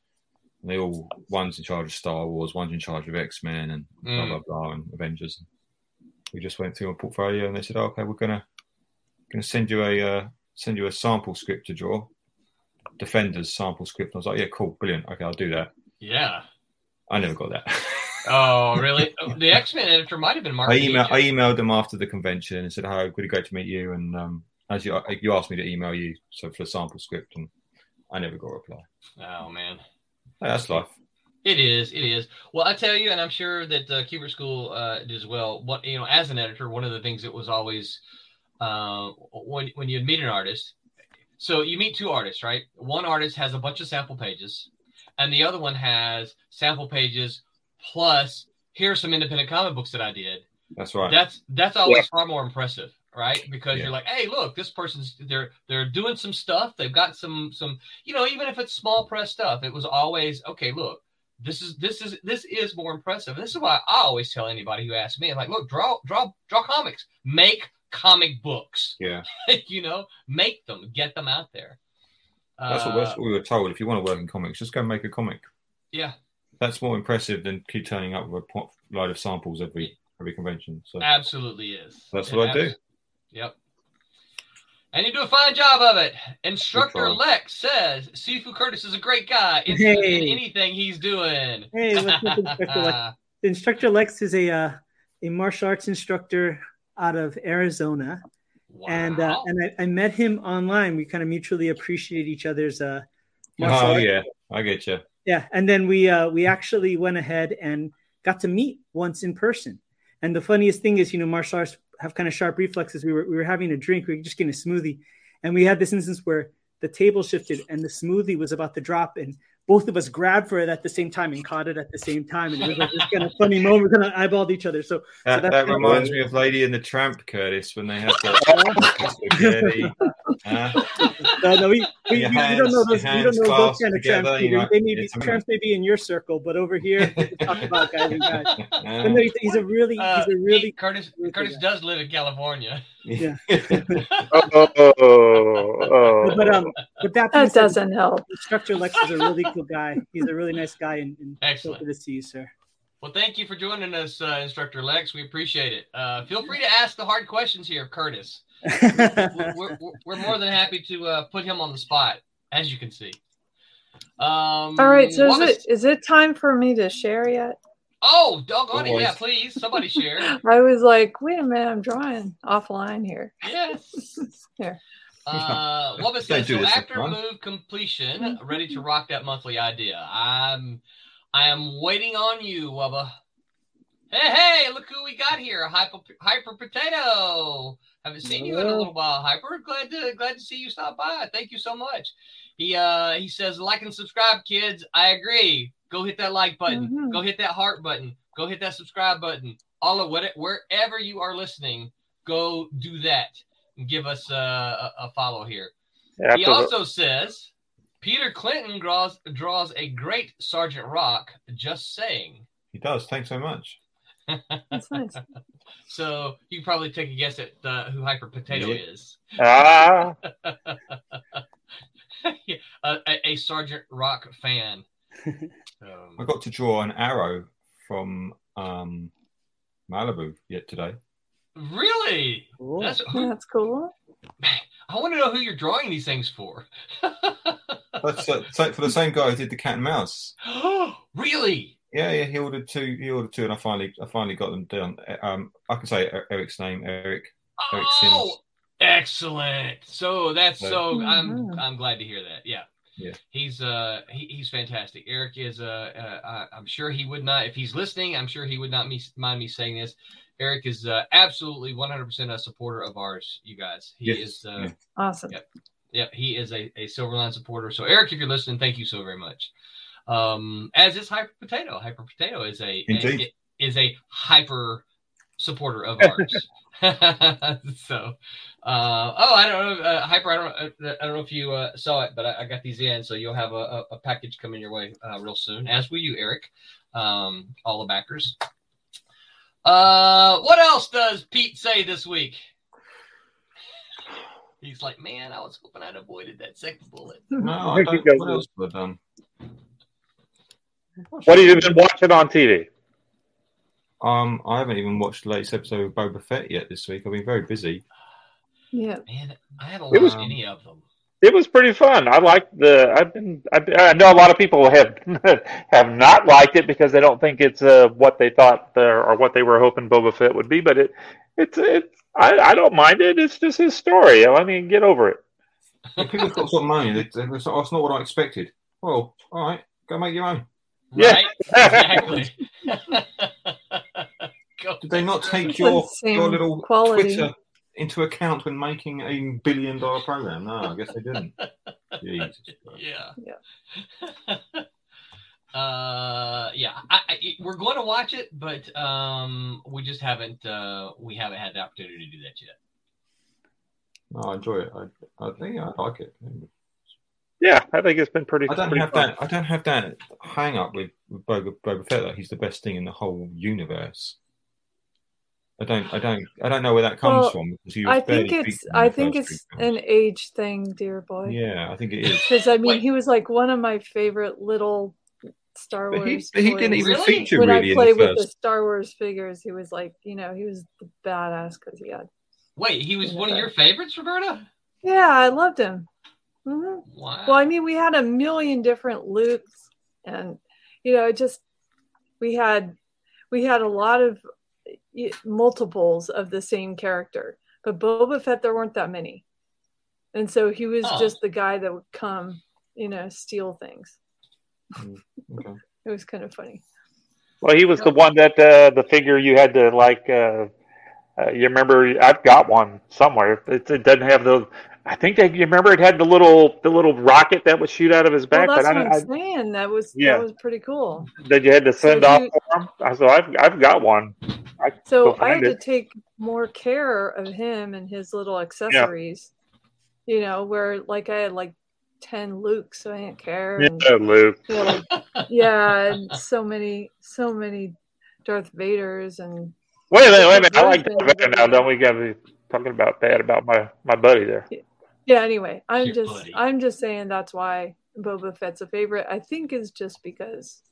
[SPEAKER 4] And they all one's in charge of Star Wars, one's in charge of X Men and blah
[SPEAKER 3] Mm.
[SPEAKER 4] blah blah and Avengers. We just went through a portfolio and they said, oh, "Okay, we're gonna gonna send you a uh, send you a sample script to draw, Defenders sample script." And I was like, "Yeah, cool, brilliant. Okay, I'll do that."
[SPEAKER 3] Yeah.
[SPEAKER 4] I never got that.
[SPEAKER 3] Oh, really? the X Men editor might have been Mark.
[SPEAKER 4] I emailed I emailed them after the convention and said, "Hi, really great to meet you." And um, as you you asked me to email you, so for the sample script, and I never got a reply.
[SPEAKER 3] Oh man.
[SPEAKER 4] Hey, that's life.
[SPEAKER 3] It is. It is. Well, I tell you, and I'm sure that uh, Kubert School uh, did as well. What you know, as an editor, one of the things that was always uh, when when you meet an artist. So you meet two artists, right? One artist has a bunch of sample pages, and the other one has sample pages plus here's some independent comic books that I did.
[SPEAKER 4] That's right.
[SPEAKER 3] That's that's always far more impressive, right? Because
[SPEAKER 4] Yeah.
[SPEAKER 3] you're like, hey, look, this person's they're they're doing some stuff. They've got some some you know, even if it's small press stuff, it was always okay. Look, this is this is this is more impressive. This is why I always tell anybody who asks me, I'm like, look, draw draw draw comics, make comic books.
[SPEAKER 4] yeah,
[SPEAKER 3] you know, make them, get them out there.
[SPEAKER 4] that's what,
[SPEAKER 3] Uh,
[SPEAKER 4] that's what we were told. If you want to work in comics, just go make a comic.
[SPEAKER 3] yeah,
[SPEAKER 4] That's more impressive than keep turning up with a pot- load of samples every every convention. So
[SPEAKER 3] absolutely is.
[SPEAKER 4] That's what I do.
[SPEAKER 3] Yep. And you do a fine job of it. Instructor
[SPEAKER 4] try.
[SPEAKER 3] Lex says Sifu Curtis is a great guy. Interested in
[SPEAKER 2] Hey.
[SPEAKER 3] anything he's doing.
[SPEAKER 2] Hey, Instructor Lex? Instructor Lex is a uh, a martial arts instructor out of Arizona,
[SPEAKER 3] Wow.
[SPEAKER 2] and uh, and I, I met him online. We kind of mutually appreciate each other's uh, martial
[SPEAKER 4] oh
[SPEAKER 2] arts.
[SPEAKER 4] yeah, I get you.
[SPEAKER 2] Yeah, and then we uh, we actually went ahead and got to meet once in person. And the funniest thing is, you know, martial arts have kind of sharp reflexes. We were we were having a drink, we were just getting a smoothie, and we had this instance where the table shifted and the smoothie was about to drop, and both of us grabbed for it at the same time and caught it at the same time, and it was like this kind of funny moment. We kind of eyeballed each other. So
[SPEAKER 4] That,
[SPEAKER 2] that's
[SPEAKER 4] that reminds me of Lady and the Tramp, Curtis, when they had spaghetti. Uh,
[SPEAKER 2] No, no, we, we,
[SPEAKER 4] Your
[SPEAKER 2] we, we don't know
[SPEAKER 4] hands-
[SPEAKER 2] those.
[SPEAKER 4] your
[SPEAKER 2] We don't know those kind of
[SPEAKER 4] together,
[SPEAKER 2] tramps.
[SPEAKER 4] you
[SPEAKER 2] Peter.
[SPEAKER 4] know,
[SPEAKER 2] They may be tramps may be in your circle, but over here, talk about guys and guys. But no, he's, he's a really,
[SPEAKER 3] Uh,
[SPEAKER 2] he's a really.
[SPEAKER 3] he- Curtis
[SPEAKER 2] really
[SPEAKER 3] Curtis
[SPEAKER 2] good
[SPEAKER 3] does live in California.
[SPEAKER 2] Yeah.
[SPEAKER 5] Oh, oh,
[SPEAKER 2] But um, but that,
[SPEAKER 6] That doesn't help.
[SPEAKER 2] Instructor Lex is a really cool guy. He's a really nice guy, and, and so good to see you, sir.
[SPEAKER 3] Well, thank you for joining us, uh, Instructor Lex. We appreciate it. Uh, feel free to ask the hard questions here, Curtis. We're, we're, we're more than happy to uh, put him on the spot, as you can see. Um,
[SPEAKER 6] All right, so is
[SPEAKER 3] what was-
[SPEAKER 6] it is it time for me to share yet?
[SPEAKER 3] Oh, doggone it! Yeah, please, somebody share.
[SPEAKER 6] I was like, wait a minute, I'm drawing offline here.
[SPEAKER 3] yes.
[SPEAKER 6] Here.
[SPEAKER 3] Uh, Wubba
[SPEAKER 4] Don't
[SPEAKER 3] says so. After move completion, ready to rock that monthly idea. I'm, I am waiting on you, Wubba. Hey, hey! Look who we got here, Hyper, Hyper Potato. Haven't seen you in a little while, Hyper. Glad to glad to see you stop by. Thank you so much. He uh he says like and subscribe, kids. I agree. Go hit that like button.
[SPEAKER 6] Mhm.
[SPEAKER 3] Go hit that heart button. Go hit that subscribe button. All of what wherever you are listening, go do that and give us uh, a, a follow here. He
[SPEAKER 5] After the-
[SPEAKER 3] also says Peter Clinton draws draws a great Sergeant Rock. Just saying.
[SPEAKER 4] he does. Thanks so much.
[SPEAKER 6] That's nice.
[SPEAKER 3] So you can probably take a guess at uh, who Hyper Potato
[SPEAKER 4] Yeah.
[SPEAKER 3] is.
[SPEAKER 5] ah,
[SPEAKER 3] a, a, a Sergeant Rock fan.
[SPEAKER 4] I
[SPEAKER 3] Um,
[SPEAKER 4] got to draw an arrow from um, Malibu yet today.
[SPEAKER 3] really?
[SPEAKER 2] Cool.
[SPEAKER 3] That's who,
[SPEAKER 6] That's cool.
[SPEAKER 3] I want to know who you're drawing these things for.
[SPEAKER 4] That's uh, so- for the same guy who did the cat and mouse.
[SPEAKER 3] really?
[SPEAKER 4] Yeah, yeah. He ordered two. He ordered two, and I finally, I finally got them done. Um, I can say Eric's name, Eric. Eric Sims.
[SPEAKER 3] Oh, excellent. So that's so
[SPEAKER 6] Mhm.
[SPEAKER 3] I'm I'm glad to hear that. Yeah.
[SPEAKER 4] Yeah.
[SPEAKER 3] He's uh he, he's fantastic. Eric is uh, uh I- I'm sure he would not if he's listening. I'm sure he would not me, mind me saying this. Eric is uh, absolutely 100% a supporter of ours. You guys. He
[SPEAKER 4] Yes,
[SPEAKER 3] is. Uh,
[SPEAKER 4] yeah.
[SPEAKER 6] Awesome.
[SPEAKER 3] Yep. Yeah, he is a, a Silverline supporter. So Eric, if you're listening, thank you so very much. Um, as is Hyper Potato. Hyper Potato is a
[SPEAKER 4] Indeed.
[SPEAKER 3] is a hyper supporter of ours. so, uh, oh, I don't know, uh, Hyper. I don't, uh, I don't know if you uh, saw it, but I, I got these in, so you'll have a, a, a package coming your way uh, real soon. As will you, Eric. Um, all the backers. Uh, what else does Pete say this week? He's like, man, I was hoping I'd avoided that second bullet.
[SPEAKER 4] No, I
[SPEAKER 5] There you
[SPEAKER 4] don't.
[SPEAKER 5] go.
[SPEAKER 4] What else have done?
[SPEAKER 5] what have you been watching on TV?
[SPEAKER 4] Um, I haven't even watched the latest episode of Boba Fett yet this week. I've been very busy.
[SPEAKER 6] Yeah.
[SPEAKER 3] Man, I haven't
[SPEAKER 5] It was-
[SPEAKER 3] watched any of them.
[SPEAKER 5] It was pretty fun. I liked the. I've been. I've, I know a lot of people have have not liked it because they don't think it's uh, what they thought the, or what they were hoping Boba Fett would be. But it, it's it's. I, I don't mind it. It's just his story. I mean, get over it.
[SPEAKER 4] If people got some money, they, they, that's not what I expected. Well, all right, go make your own.
[SPEAKER 5] Yeah.
[SPEAKER 3] Right? Exactly.
[SPEAKER 4] Did they not take your your little
[SPEAKER 6] quality.
[SPEAKER 4] Twitter into account when making a billion dollar program? No, I guess they didn't. Jesus Christ.
[SPEAKER 3] Yeah. uh, yeah. I, I, we're going to watch it, but um, we just haven't uh, we haven't had the opportunity to do that yet.
[SPEAKER 4] No, I enjoy it. I, I think I like it.
[SPEAKER 5] Yeah, I think it's been pretty.
[SPEAKER 4] I don't
[SPEAKER 5] pretty
[SPEAKER 4] have
[SPEAKER 5] fun.
[SPEAKER 4] that. I don't have that hang up with, with Boba, Boba Fett that he's the best thing in the whole universe. I don't. I don't. I don't know where that comes
[SPEAKER 6] Well,
[SPEAKER 4] from because he was
[SPEAKER 6] I think it's I think it's
[SPEAKER 4] two
[SPEAKER 6] an age thing, dear boy.
[SPEAKER 4] Yeah, I think it is.
[SPEAKER 6] Because I mean,
[SPEAKER 3] Wait.
[SPEAKER 6] he was like one of my favorite little Star
[SPEAKER 4] But he,
[SPEAKER 6] Wars.
[SPEAKER 4] but he didn't even
[SPEAKER 3] Really?
[SPEAKER 4] feature
[SPEAKER 6] when
[SPEAKER 4] really
[SPEAKER 6] I
[SPEAKER 4] in
[SPEAKER 6] played
[SPEAKER 4] the
[SPEAKER 6] with the. Star Wars figures, he was like, you know, he was the badass because he had.
[SPEAKER 3] Wait, he was one of your favorites, Roberta?
[SPEAKER 6] Yeah, I loved him. hmm
[SPEAKER 3] Wow.
[SPEAKER 6] Well, I mean, we had a million different Lukes, and you know, it just we had we had a lot of y- multiples of the same character, but Boba Fett there weren't that many, and so he was
[SPEAKER 3] Oh.
[SPEAKER 6] just the guy that would come, you know, steal things.
[SPEAKER 4] Okay.
[SPEAKER 6] It was kind of funny.
[SPEAKER 5] Well, he was the one that uh, the figure you had to like. Uh, uh, you remember? I've got one somewhere. It, it doesn't have the. I think that you remember it had the little the little rocket that would shoot out of his back.
[SPEAKER 6] well, that's
[SPEAKER 5] but
[SPEAKER 6] what
[SPEAKER 5] I,
[SPEAKER 6] I'm saying. That was
[SPEAKER 5] Yeah.
[SPEAKER 6] that was pretty cool.
[SPEAKER 5] That you had to send
[SPEAKER 6] So
[SPEAKER 5] off
[SPEAKER 6] you-
[SPEAKER 5] for him. So I've I've got one. I
[SPEAKER 6] So I had
[SPEAKER 5] find
[SPEAKER 6] to take more care of him and his little accessories. You know, where like I had like ten Luke, so I didn't care. And,
[SPEAKER 5] Yeah, Luke.
[SPEAKER 6] you know, like, yeah, and so many, so many Darth Vaders and
[SPEAKER 5] Wait a minute, wait a minute. I like
[SPEAKER 6] Darth
[SPEAKER 5] that
[SPEAKER 6] Vader.
[SPEAKER 5] now. Don't we got to be talking about that about my my buddy there?
[SPEAKER 6] Yeah. Anyway, I'm
[SPEAKER 3] Your
[SPEAKER 6] just,
[SPEAKER 3] buddy.
[SPEAKER 6] I'm just saying that's why Boba Fett's a favorite. I think is just because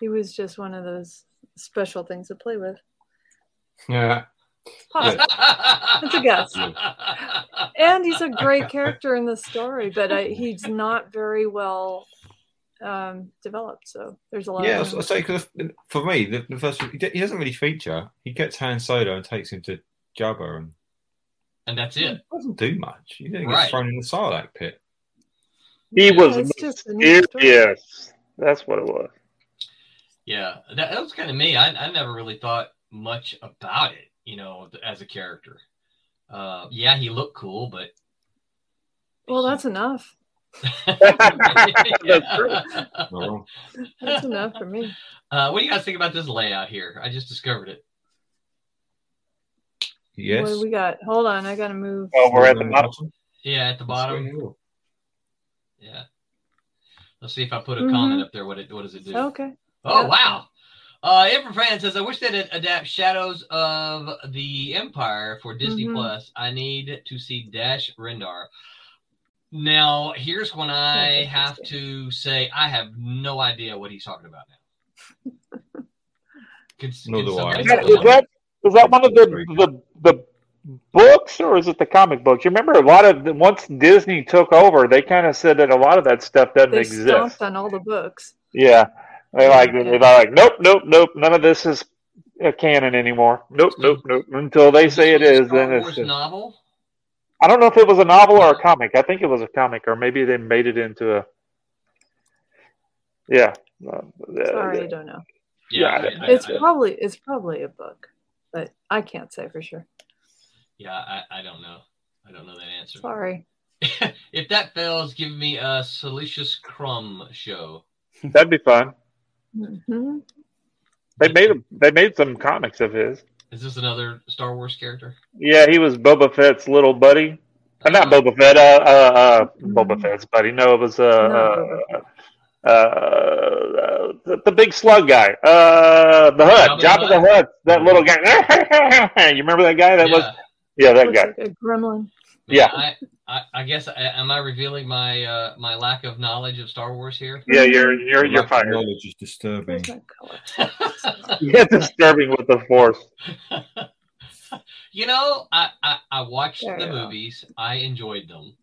[SPEAKER 6] he was just one of those special things to play with.
[SPEAKER 4] Yeah.
[SPEAKER 6] That's a guess. and he's a great character in the story, but I, he's not very well um, developed. So there's a lot.
[SPEAKER 4] Yeah,
[SPEAKER 6] of
[SPEAKER 4] I say 'cause for me, the, the first he he doesn't really feature. He gets Han Solo and takes him to Jabba, and
[SPEAKER 3] and that's it.
[SPEAKER 4] doesn't do much. He then
[SPEAKER 3] Right.
[SPEAKER 4] gets thrown in the Sarlacc pit.
[SPEAKER 5] He
[SPEAKER 3] Yeah,
[SPEAKER 5] was
[SPEAKER 6] it's just a neat story.
[SPEAKER 5] mysterious. That's what it was.
[SPEAKER 3] Yeah, that, that was kind of me. I, I never really thought much about it, you know, as a character. Uh, yeah, he looked cool, but
[SPEAKER 6] Well, that's enough.
[SPEAKER 5] That's true.
[SPEAKER 4] Not wrong.
[SPEAKER 6] That's enough for me.
[SPEAKER 3] Uh, what do you guys think about this layout here? I just discovered it.
[SPEAKER 4] Yes.
[SPEAKER 6] What do we got? Hold on, I gotta move.
[SPEAKER 5] Oh, we're at the bottom.
[SPEAKER 3] Yeah, at the bottom.
[SPEAKER 4] Bottom.
[SPEAKER 3] Yeah. Let's see if I put a
[SPEAKER 6] Mhm.
[SPEAKER 3] comment up there. What it what does it do?
[SPEAKER 6] Okay.
[SPEAKER 3] Oh
[SPEAKER 6] Yeah.
[SPEAKER 3] wow. Uh Ever Fan says, I wish they'd adapt Shadows of the Empire for Disney
[SPEAKER 6] Mhm.
[SPEAKER 3] Plus. I need to see Dash Rendar. Now, here's when I have to say I have no idea what he's talking about now. Could,
[SPEAKER 4] Nor
[SPEAKER 3] could
[SPEAKER 4] do I.
[SPEAKER 3] somebody
[SPEAKER 5] Is that,
[SPEAKER 3] tell
[SPEAKER 5] is
[SPEAKER 3] me?
[SPEAKER 5] that is that one of the the the books or is it the comic books? You remember a lot of once Disney took over, they kind of said that a lot of that stuff doesn't
[SPEAKER 6] They
[SPEAKER 5] exist.
[SPEAKER 6] stomped on all the books.
[SPEAKER 5] Yeah, they like they're like nope, nope, nope. None of this is a canon anymore. Nope, nope, nope. Until they say it
[SPEAKER 3] This was a
[SPEAKER 5] is, then
[SPEAKER 3] Star
[SPEAKER 5] it's.
[SPEAKER 3] Wars
[SPEAKER 5] just-
[SPEAKER 3] novel.
[SPEAKER 5] I don't know if it was a novel or a comic. I think it was a comic, or maybe they made it into a. Yeah. Uh,
[SPEAKER 6] Sorry, I don't know.
[SPEAKER 3] Yeah,
[SPEAKER 5] Yeah,
[SPEAKER 3] I, I,
[SPEAKER 6] It's
[SPEAKER 3] I,
[SPEAKER 6] probably it's probably a book, but I can't say for sure.
[SPEAKER 3] yeah, I, I don't know. I don't know that answer.
[SPEAKER 6] Sorry.
[SPEAKER 3] if that fails, give me a Salacious Crumb show.
[SPEAKER 5] That'd be fun.
[SPEAKER 6] hmm
[SPEAKER 5] They made a, they made some comics of his.
[SPEAKER 3] Is this another Star Wars character?
[SPEAKER 5] Yeah, he was Boba Fett's little buddy. Uh, not Boba Fett. Uh, uh, uh, Boba Fett's buddy. No, it was uh,
[SPEAKER 6] Not
[SPEAKER 5] uh,
[SPEAKER 6] Boba
[SPEAKER 5] uh, uh, the, the big slug guy. Uh, the Hutt.
[SPEAKER 3] Jabba the
[SPEAKER 5] Jabba the
[SPEAKER 3] Hutt.
[SPEAKER 5] Hutt. That little guy. you remember that guy? That
[SPEAKER 3] yeah.
[SPEAKER 5] was yeah, that guy.
[SPEAKER 6] like a gremlin.
[SPEAKER 5] Yeah.
[SPEAKER 3] I, I, I guess I, am I revealing my uh, my lack of knowledge of Star Wars here?
[SPEAKER 5] Yeah, you're you're you're
[SPEAKER 4] Lack of
[SPEAKER 5] fired.
[SPEAKER 4] Knowledge is disturbing.
[SPEAKER 6] Where's my color?
[SPEAKER 5] Yeah, disturbing with the force.
[SPEAKER 3] you know, I, I, I watched
[SPEAKER 6] There
[SPEAKER 3] the
[SPEAKER 6] you go.
[SPEAKER 3] movies. I enjoyed them.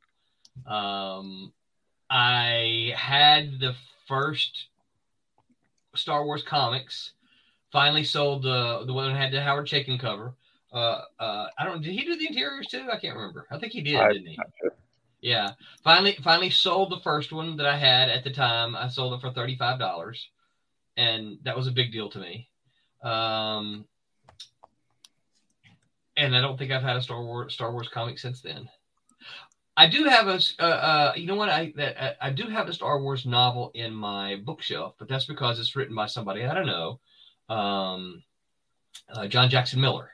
[SPEAKER 3] Um, I had the first Star Wars comics. Finally sold the the one that had the Howard Chaykin cover. Uh, uh, I don't. Did he do the interiors too? I can't remember. I think he did,
[SPEAKER 5] I-
[SPEAKER 3] didn't he? Yeah. Finally, finally sold the first one that I had at the time. I sold it for thirty five dollars, and that was a big deal to me. Um, and I don't think I've had a Star Wars Star Wars comic since then. I do have a, uh, uh, you know what? I that uh, I do have a Star Wars novel in my bookshelf, but that's because it's written by somebody I don't know, um, uh, John Jackson Miller.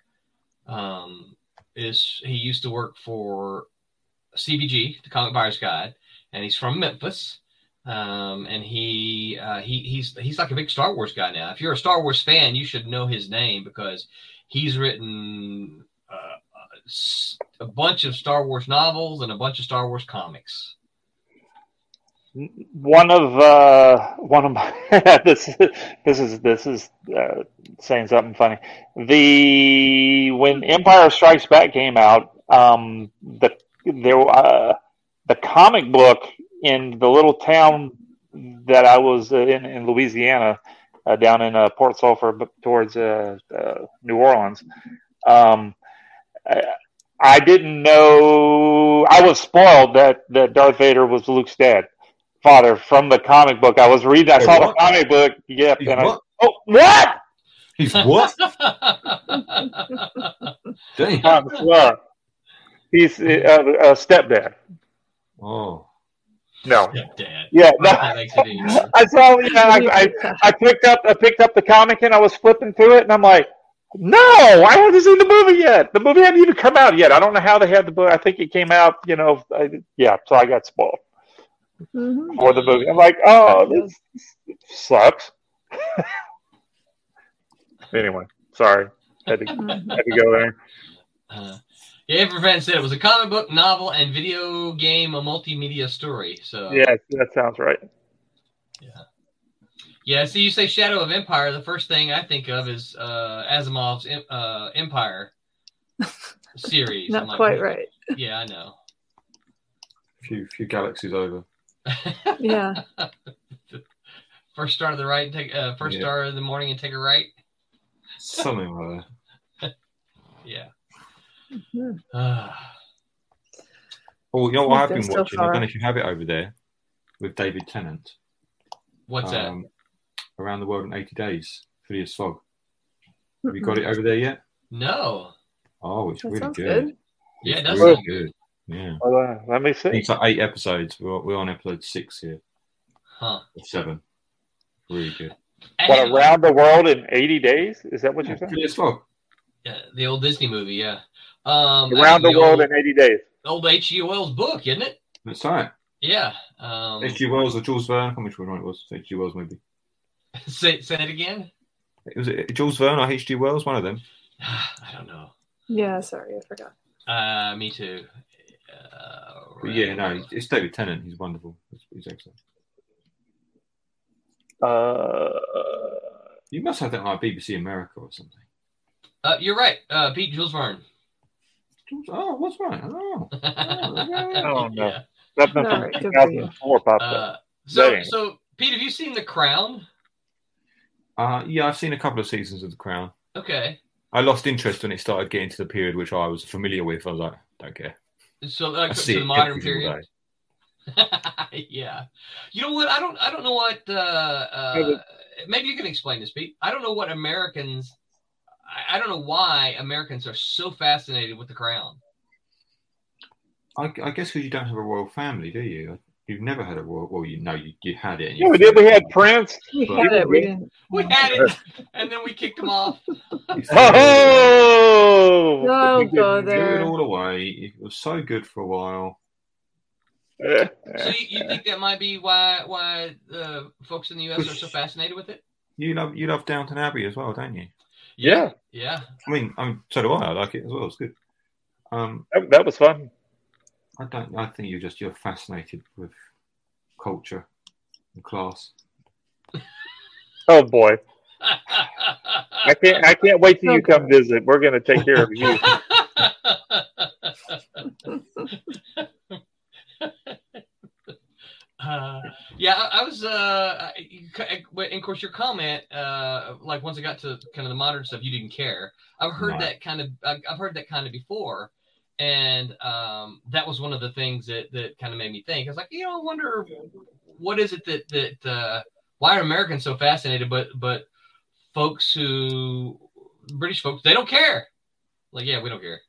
[SPEAKER 3] Um, is he used to work for CBG, the Comic Buyer's Guide, and he's from Memphis. Um, and he uh, he he's he's like a big Star Wars guy now. If you're a Star Wars fan, you should know his name because he's written uh, a bunch of Star Wars novels and a bunch of Star Wars comics.
[SPEAKER 5] one of uh one of my this this is this is uh, saying something funny the when empire strikes back came out um the there uh the comic book in the little town that i was uh, in in louisiana uh, down in uh, port sulphur towards new orleans um I, I didn't know i was spoiled that that darth vader was luke's dad father from the comic book. I was reading. I
[SPEAKER 4] Wait,
[SPEAKER 5] saw
[SPEAKER 4] what?
[SPEAKER 5] the comic book. Yep.
[SPEAKER 4] He's
[SPEAKER 5] And I,
[SPEAKER 4] what?
[SPEAKER 5] oh, what?
[SPEAKER 4] He's what? Damn.
[SPEAKER 5] I swear. He's uh, a stepdad.
[SPEAKER 4] Oh.
[SPEAKER 5] No.
[SPEAKER 3] Dad.
[SPEAKER 5] Yeah. No.
[SPEAKER 3] That makes it easier.
[SPEAKER 5] I saw. Yeah. I, I, I picked up. I picked up the comic and I was flipping through it and I'm like, No, I haven't seen the movie yet. The movie hadn't even come out yet. I don't know how they had the book. I think it came out, you know, I, yeah. So I got spoiled
[SPEAKER 6] Mhm.
[SPEAKER 5] for the movie. I'm like, oh, this sucks. anyway, sorry, had to, had to go there.
[SPEAKER 3] Uh, yeah, Avery Van said it was a comic book, novel, and video game, a multimedia story. So
[SPEAKER 5] Yeah, that sounds right.
[SPEAKER 3] yeah. Yeah, so you say Shadow of Empire. The first thing I think of is uh, Asimov's uh, Empire series.
[SPEAKER 6] Not
[SPEAKER 3] I'm like,
[SPEAKER 6] quite right.
[SPEAKER 3] Yeah, I know.
[SPEAKER 4] A few, few galaxies over.
[SPEAKER 6] Yeah.
[SPEAKER 3] first star of the right, take uh, first
[SPEAKER 4] Yeah.
[SPEAKER 3] star of the morning and take a right.
[SPEAKER 4] Something like that.
[SPEAKER 3] Yeah.
[SPEAKER 6] Mhm.
[SPEAKER 3] Ah.
[SPEAKER 4] Oh, you know what I've
[SPEAKER 6] They're
[SPEAKER 4] been
[SPEAKER 6] so
[SPEAKER 4] watching? I don't know if you have it over there with David Tennant.
[SPEAKER 3] What's that?
[SPEAKER 4] Around the World in 80 Days, Phileas Fogg. Have you got it over there yet?
[SPEAKER 3] No.
[SPEAKER 4] Oh, it's
[SPEAKER 6] That
[SPEAKER 4] really good.
[SPEAKER 6] good.
[SPEAKER 3] Yeah, that's
[SPEAKER 4] really
[SPEAKER 3] sound
[SPEAKER 4] good. Yeah.
[SPEAKER 5] Well, uh, let me see.
[SPEAKER 4] It's like eight episodes. We're, we're on episode six here.
[SPEAKER 3] Huh.
[SPEAKER 4] Seven. Really good.
[SPEAKER 5] What around the world in 80 days? Is that what you're saying?
[SPEAKER 4] Phileas Fogg.
[SPEAKER 3] yeah, the old Disney movie, yeah. Um,
[SPEAKER 5] Around the
[SPEAKER 3] actually,
[SPEAKER 5] world
[SPEAKER 3] old,
[SPEAKER 5] in 80 days.
[SPEAKER 3] old H.G. Wells book, isn't it?
[SPEAKER 4] That's right.
[SPEAKER 3] Yeah. Um,
[SPEAKER 4] H.G. Wells or Jules Verne. I can't remember which one it was. H.G. Wells, maybe.
[SPEAKER 3] say, say it again.
[SPEAKER 4] It was it Jules Verne or H.G. Wells? One of them.
[SPEAKER 3] I don't know.
[SPEAKER 6] Yeah, sorry, I forgot.
[SPEAKER 3] Uh, me too. Uh,
[SPEAKER 4] But yeah, no, it's David Tennant. He's wonderful. He's, he's excellent.
[SPEAKER 5] Uh,
[SPEAKER 4] You must have that on like BBC America or something.
[SPEAKER 3] Uh, you're right. Uh, Pete Jules Verne.
[SPEAKER 4] Jules, oh, what's right? Oh.
[SPEAKER 5] Oh, no.
[SPEAKER 3] Yeah.
[SPEAKER 5] something
[SPEAKER 6] All
[SPEAKER 5] from
[SPEAKER 6] right, good for
[SPEAKER 5] 2004 popped up.
[SPEAKER 3] Uh, so, so Pete, have you seen The Crown?
[SPEAKER 4] Uh, yeah, I've seen a couple of seasons of The Crown.
[SPEAKER 3] Okay.
[SPEAKER 4] I lost interest when it started getting to the period which I was familiar with. I was like, don't care.
[SPEAKER 3] So,
[SPEAKER 4] I
[SPEAKER 3] like, to
[SPEAKER 4] see
[SPEAKER 3] the modern period. yeah. You know what? I don't. I don't know what. Uh, uh, maybe you can explain this, Pete. I don't know what Americans. I, I don't know why Americans are so fascinated with the crown.
[SPEAKER 4] I, I guess because you don't have a royal family, do you? You've never had a royal. Well, you know, you, you had it. And
[SPEAKER 5] Yeah,
[SPEAKER 4] you
[SPEAKER 5] we did. We had Prince.
[SPEAKER 6] We had it. We.
[SPEAKER 3] We had it, and then we kicked them off.
[SPEAKER 5] Oh!
[SPEAKER 6] Don't go
[SPEAKER 4] Threw it
[SPEAKER 6] there.
[SPEAKER 4] all away. It was so good for a while.
[SPEAKER 3] So you, you think that might be why why uh, folks in the U.S. are so fascinated with it?
[SPEAKER 4] You love you love Downton Abbey as well, don't you?
[SPEAKER 5] Yeah.
[SPEAKER 3] Yeah.
[SPEAKER 4] I mean, I mean, so do I. I like it as well. It's good. Um,
[SPEAKER 5] That, that was fun.
[SPEAKER 4] I don't. I think you're just you're fascinated with culture and class.
[SPEAKER 5] Oh boy, I can't. I can't wait till you come visit. We're gonna take care of you.
[SPEAKER 3] Uh, yeah, I, I was. Uh, I- and of course, your comment, uh, like once I got to kind of the modern stuff, you didn't care. I've heard
[SPEAKER 4] No.
[SPEAKER 3] that kind of. I've I've heard that kind of before, and um, that was one of the things that that kind of made me think. I was like, you know, I wonder what is it that that uh, why are Americans so fascinated, but but folks who British folks they don't care. Like, yeah, we don't care.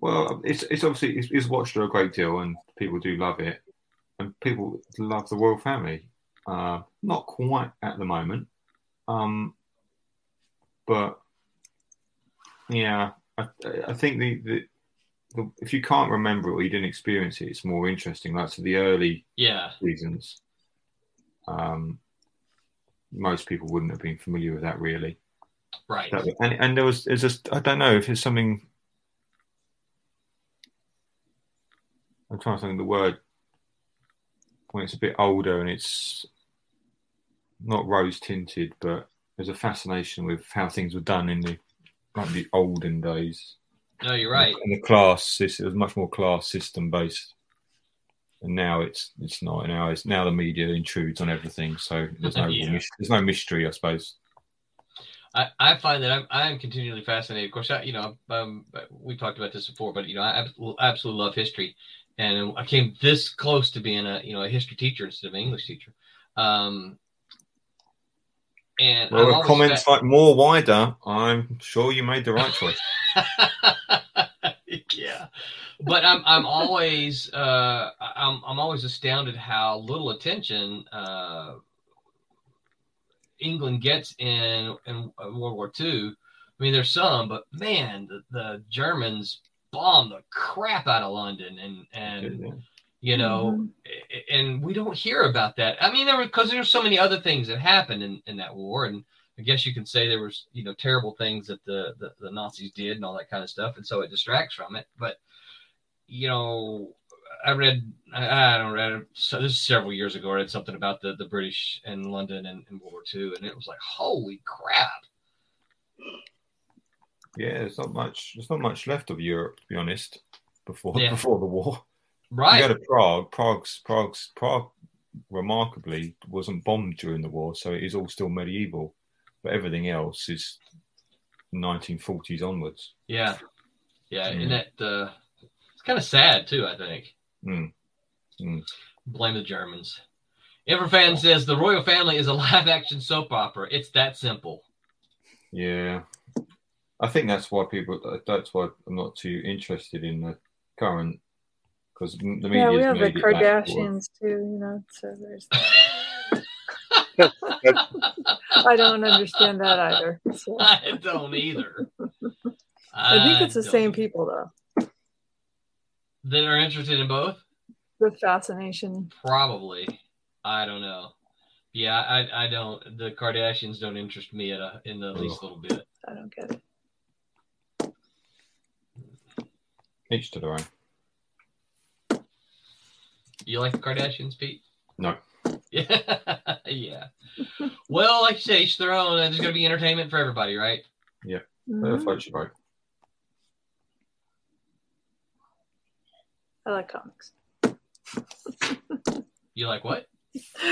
[SPEAKER 4] Well, it's it's obviously it's, it's watched a great deal, and people do love it, and people love the royal family. Uh, not quite at the moment, um, but yeah, I, I think the, the the if you can't remember it or you didn't experience it, it's more interesting. Like to the early
[SPEAKER 3] Yeah,
[SPEAKER 4] seasons, um, most people wouldn't have been familiar with that really.
[SPEAKER 3] right.
[SPEAKER 4] That, and and there was there's just I don't know if it's something. I'm trying to think of the word when it's a bit older and it's not rose tinted, but there's a fascination with how things were done in the like the olden days.
[SPEAKER 3] No, you're right.
[SPEAKER 4] And the class, it was much more class system based. And now it's it's not. Now it's now the media intrudes on everything, so there's no
[SPEAKER 3] Yeah.
[SPEAKER 4] there's no mystery, I suppose.
[SPEAKER 3] I, I find that I'm I'm continually fascinated. Of course, I, you know, um, we talked about this before, but you know, I ab- absolutely love history, and I came this close to being a you know a history teacher instead of an English teacher. Um, and
[SPEAKER 4] Well, with comments like more wider, I'm sure you made the right choice.
[SPEAKER 3] yeah, but I'm I'm always uh, I'm I'm always astounded how little attention uh, England gets in in World War II I mean, there's some, but man, the, the Germans bombed the crap out of London, and and. You know,
[SPEAKER 6] Mhm.
[SPEAKER 3] and we don't hear about that. I mean, there were because there's so many other things that happened in, in that war, and I guess you can say there was you know terrible things that the, the the Nazis did and all that kind of stuff, and so it distracts from it. But you know, I read I, I don't read so this is several years ago. I read something about the the British and London and, and World War II, and it was like holy crap.
[SPEAKER 4] Yeah, there's not much. There's not much left of Europe, to be honest. Before
[SPEAKER 3] Yeah.
[SPEAKER 4] before the war,
[SPEAKER 3] Right.
[SPEAKER 4] you go to Prague. Prague's Prague's Prague remarkably wasn't bombed during the war, so it is all still medieval. But everything else is 1940s onwards.
[SPEAKER 3] Yeah. Yeah.
[SPEAKER 4] Mm.
[SPEAKER 3] And that uh, it's kind of sad too, I think.
[SPEAKER 4] Mm. Mm.
[SPEAKER 3] Blame the Germans. Everfan says the royal family is a live action soap opera. It's that simple.
[SPEAKER 4] Yeah, I think that's why people. That's why I'm not too interested in the current because the media.
[SPEAKER 6] Yeah, we have the Kardashians too, you know. So there's. I don't understand that either. So.
[SPEAKER 3] I don't either.
[SPEAKER 6] I think it's the same
[SPEAKER 3] either.
[SPEAKER 6] people though.
[SPEAKER 3] that are interested in both.
[SPEAKER 6] The fascination.
[SPEAKER 3] Probably. I don't know. Yeah, I, I don't. The Kardashians don't interest me at a, in the least little bit.
[SPEAKER 6] I don't get it.
[SPEAKER 4] Each to their own.
[SPEAKER 3] You like the Kardashians, Pete?
[SPEAKER 4] No.
[SPEAKER 3] Yeah, yeah. Well, like you say, each their own. There's going to be entertainment for everybody, right?
[SPEAKER 4] Whatever
[SPEAKER 6] Mhm.
[SPEAKER 4] floats your boat.
[SPEAKER 6] I like comics.
[SPEAKER 3] You like what?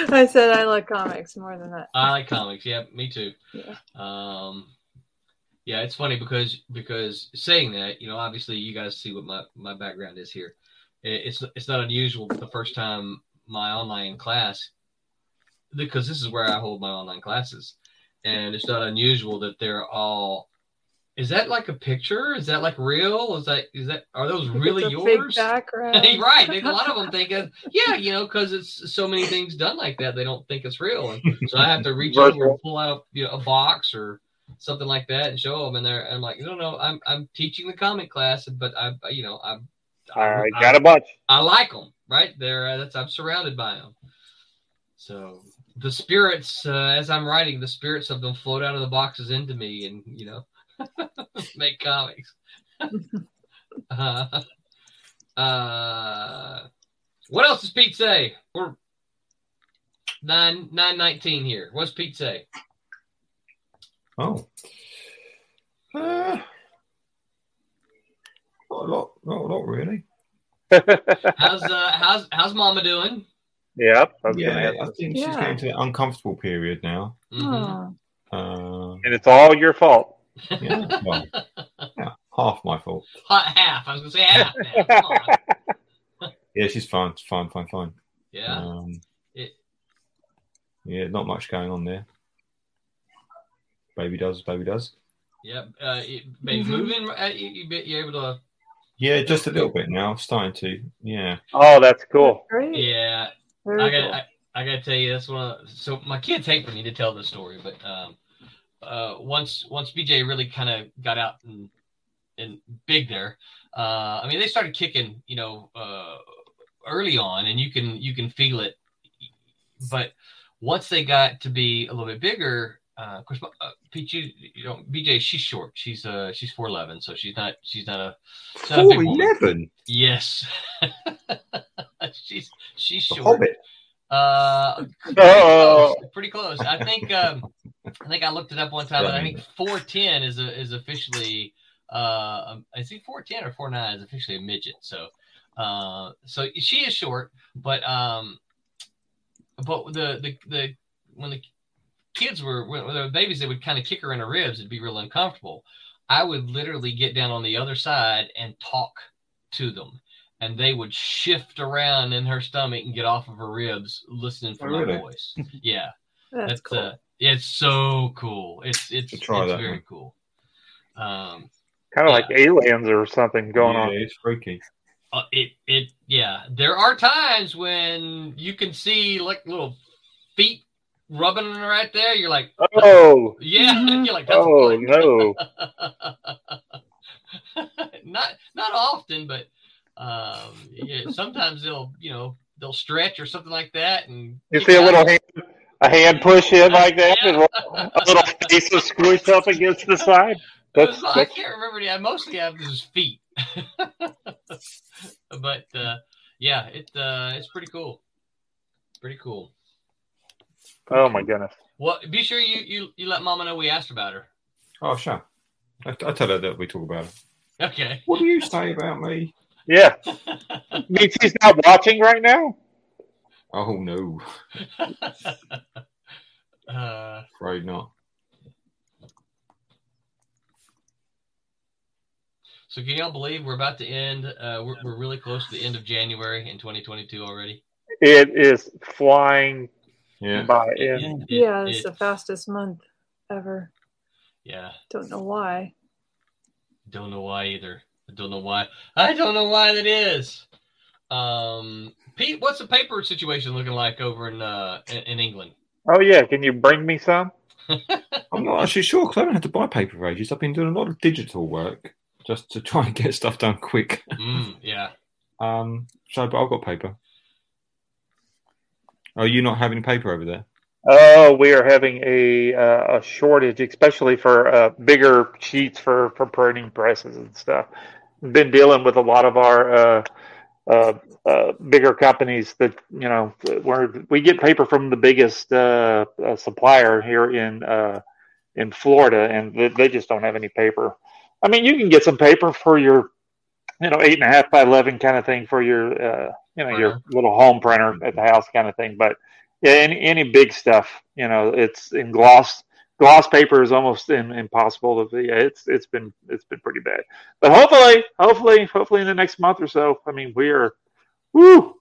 [SPEAKER 6] I said I like comics more than that.
[SPEAKER 3] I like comics. Yeah, me too.
[SPEAKER 6] Yeah.
[SPEAKER 3] Um, yeah, it's funny because because saying that, you know, obviously you guys see what my my background is here. It- It's it's not unusual the first time my online class because this is where I hold my online classes, and it's not unusual that they're all. Is that like a picture? Is that like real? Is that is that are those really yours? Right. A lot of them think, of, yeah, you know, because it's so many things done like that, they don't think it's real. And so I have to reach over and pull out you know, a box or something like that and show them. And they're I'm like, no, no, I'm I'm teaching the comic class, but I, you know, I'm
[SPEAKER 5] I got a bunch.
[SPEAKER 3] I like them. Right there, uh, that's I'm surrounded by them. So the spirits, uh, as I'm writing, the spirits of them float out of the boxes into me, and you know, make comics. uh, uh, what else does Pete say? We're nine nine nineteen here. What's Pete say?
[SPEAKER 4] Oh. Uh, not a lot. Not a lot, really.
[SPEAKER 3] How's uh how's how's Mama doing?
[SPEAKER 5] yep. I
[SPEAKER 4] Yeah. I think she's
[SPEAKER 6] Yeah.
[SPEAKER 4] getting to the uncomfortable period now.
[SPEAKER 3] Mhm.
[SPEAKER 6] Oh,
[SPEAKER 4] Uh,
[SPEAKER 5] And it's all your fault.
[SPEAKER 4] yeah, well, yeah, half my fault.
[SPEAKER 3] Half. I was gonna say half. Come on.
[SPEAKER 4] Yeah, she's fine. Fine, fine, fine.
[SPEAKER 3] Yeah.
[SPEAKER 4] Um,
[SPEAKER 3] It-
[SPEAKER 4] yeah, not much going on there. Baby does, baby does.
[SPEAKER 3] Yeah. Uh, it, baby,
[SPEAKER 6] Mhm.
[SPEAKER 3] moving. Uh, you, you, be- you're able to.
[SPEAKER 4] Yeah, just a little bit now. Starting to. Yeah.
[SPEAKER 5] Oh, that's cool.
[SPEAKER 6] great.
[SPEAKER 3] Yeah.
[SPEAKER 6] Very
[SPEAKER 3] I got.
[SPEAKER 6] cool.
[SPEAKER 3] I, I got to tell you, that's one. Of, so my kids hate for me to tell this story, but um, uh, once once BJ really kind of got out and and big there, uh, I mean, they started kicking, you know, uh, early on, and you can you can feel it. But once they got to be a little bit bigger, uh, of course, my- uh, Pete, you, you know, BJ, she's short. She's uh, she's four eleven, so she's not she's not a, she's not a big woman.
[SPEAKER 4] eleven.
[SPEAKER 3] Yes, she's she's
[SPEAKER 4] The
[SPEAKER 3] short.
[SPEAKER 4] Hobbit.
[SPEAKER 3] Uh, pretty
[SPEAKER 5] Oh.
[SPEAKER 3] close. Pretty close. I think um, I think I looked it up one time, and I think four ten is a, is officially uh, um, I think four ten or four nine is officially a midget. So uh, so she is short, but um, but the the the when the kids were when when the babies, they would kind of kick her in the ribs. It'd be real uncomfortable. I would literally get down on the other side and talk to them. And they would shift around in her stomach and get off of her ribs, listening for
[SPEAKER 4] Oh,
[SPEAKER 3] my voice. Yeah,
[SPEAKER 6] That's
[SPEAKER 3] that's
[SPEAKER 6] cool.
[SPEAKER 3] uh, it's so cool. It's it's it's
[SPEAKER 4] that
[SPEAKER 3] very
[SPEAKER 4] one.
[SPEAKER 3] cool. Um,
[SPEAKER 5] Kind of like aliens or something going
[SPEAKER 4] yeah,
[SPEAKER 5] on.
[SPEAKER 4] It's freaky.
[SPEAKER 3] uh, it it yeah. There are times when you can see like little feet rubbing it right there. You're like,
[SPEAKER 5] Oh,
[SPEAKER 3] yeah.
[SPEAKER 6] Mhm.
[SPEAKER 3] You're like, that's
[SPEAKER 5] oh
[SPEAKER 3] wood.
[SPEAKER 5] no.
[SPEAKER 3] not not often, but um, yeah, sometimes they'll you know they'll stretch or something like that, and
[SPEAKER 5] You see a
[SPEAKER 3] out.
[SPEAKER 5] little hand, a hand push in like that, and a little face will squish up against the side. That's,
[SPEAKER 3] I
[SPEAKER 5] that's
[SPEAKER 3] can't remember. I mostly have his feet, but uh, yeah, it uh, it's pretty cool. Pretty cool.
[SPEAKER 5] Oh my goodness.
[SPEAKER 3] Well, be sure you you, you let Mama know we asked about her.
[SPEAKER 4] Oh, sure. I, I tell her that we talk about her.
[SPEAKER 3] Okay.
[SPEAKER 4] What do you say about me?
[SPEAKER 5] Yeah, means he's not watching right now.
[SPEAKER 4] Oh no,
[SPEAKER 3] uh,
[SPEAKER 4] afraid not.
[SPEAKER 3] so can y'all believe we're about to end? Uh, we're, we're really close to the end of January in 2022 already.
[SPEAKER 5] It is flying
[SPEAKER 4] Yeah.
[SPEAKER 5] by.
[SPEAKER 3] It-
[SPEAKER 5] And
[SPEAKER 3] it-
[SPEAKER 6] yeah,
[SPEAKER 3] it-
[SPEAKER 6] it's the fastest month ever.
[SPEAKER 3] yeah.
[SPEAKER 6] Don't know why.
[SPEAKER 3] Don't know why either. I don't know why. I don't know why that is. Um, Pete, what's the paper situation looking like over in uh in, in England?
[SPEAKER 5] oh yeah, can you bring me some?
[SPEAKER 4] I'm not actually sure because I haven't had to buy paper for ages. I've been doing a lot of digital work just to try and get stuff done quick.
[SPEAKER 3] Mm, yeah.
[SPEAKER 4] Um, so, but I've got paper. Are you not having paper over there?
[SPEAKER 5] Oh, we are having a uh, a shortage, especially for uh, bigger sheets for for printing presses and stuff. Been dealing with a lot of our uh, uh, uh, bigger companies that you know where we get paper from the biggest uh, supplier here in in Florida, and they, just don't have any paper. I mean, you can get some paper for your you know eight and a half by eleven kind of thing for your you know your little home printer mm-hmm. at the house kind of thing, but yeah, any any big stuff, you know, it's in gloss. Gloss paper is almost in, impossible to. Yeah, it's it's been it's been pretty bad. But hopefully, hopefully, hopefully in the next month or so. I mean, we are. Woo,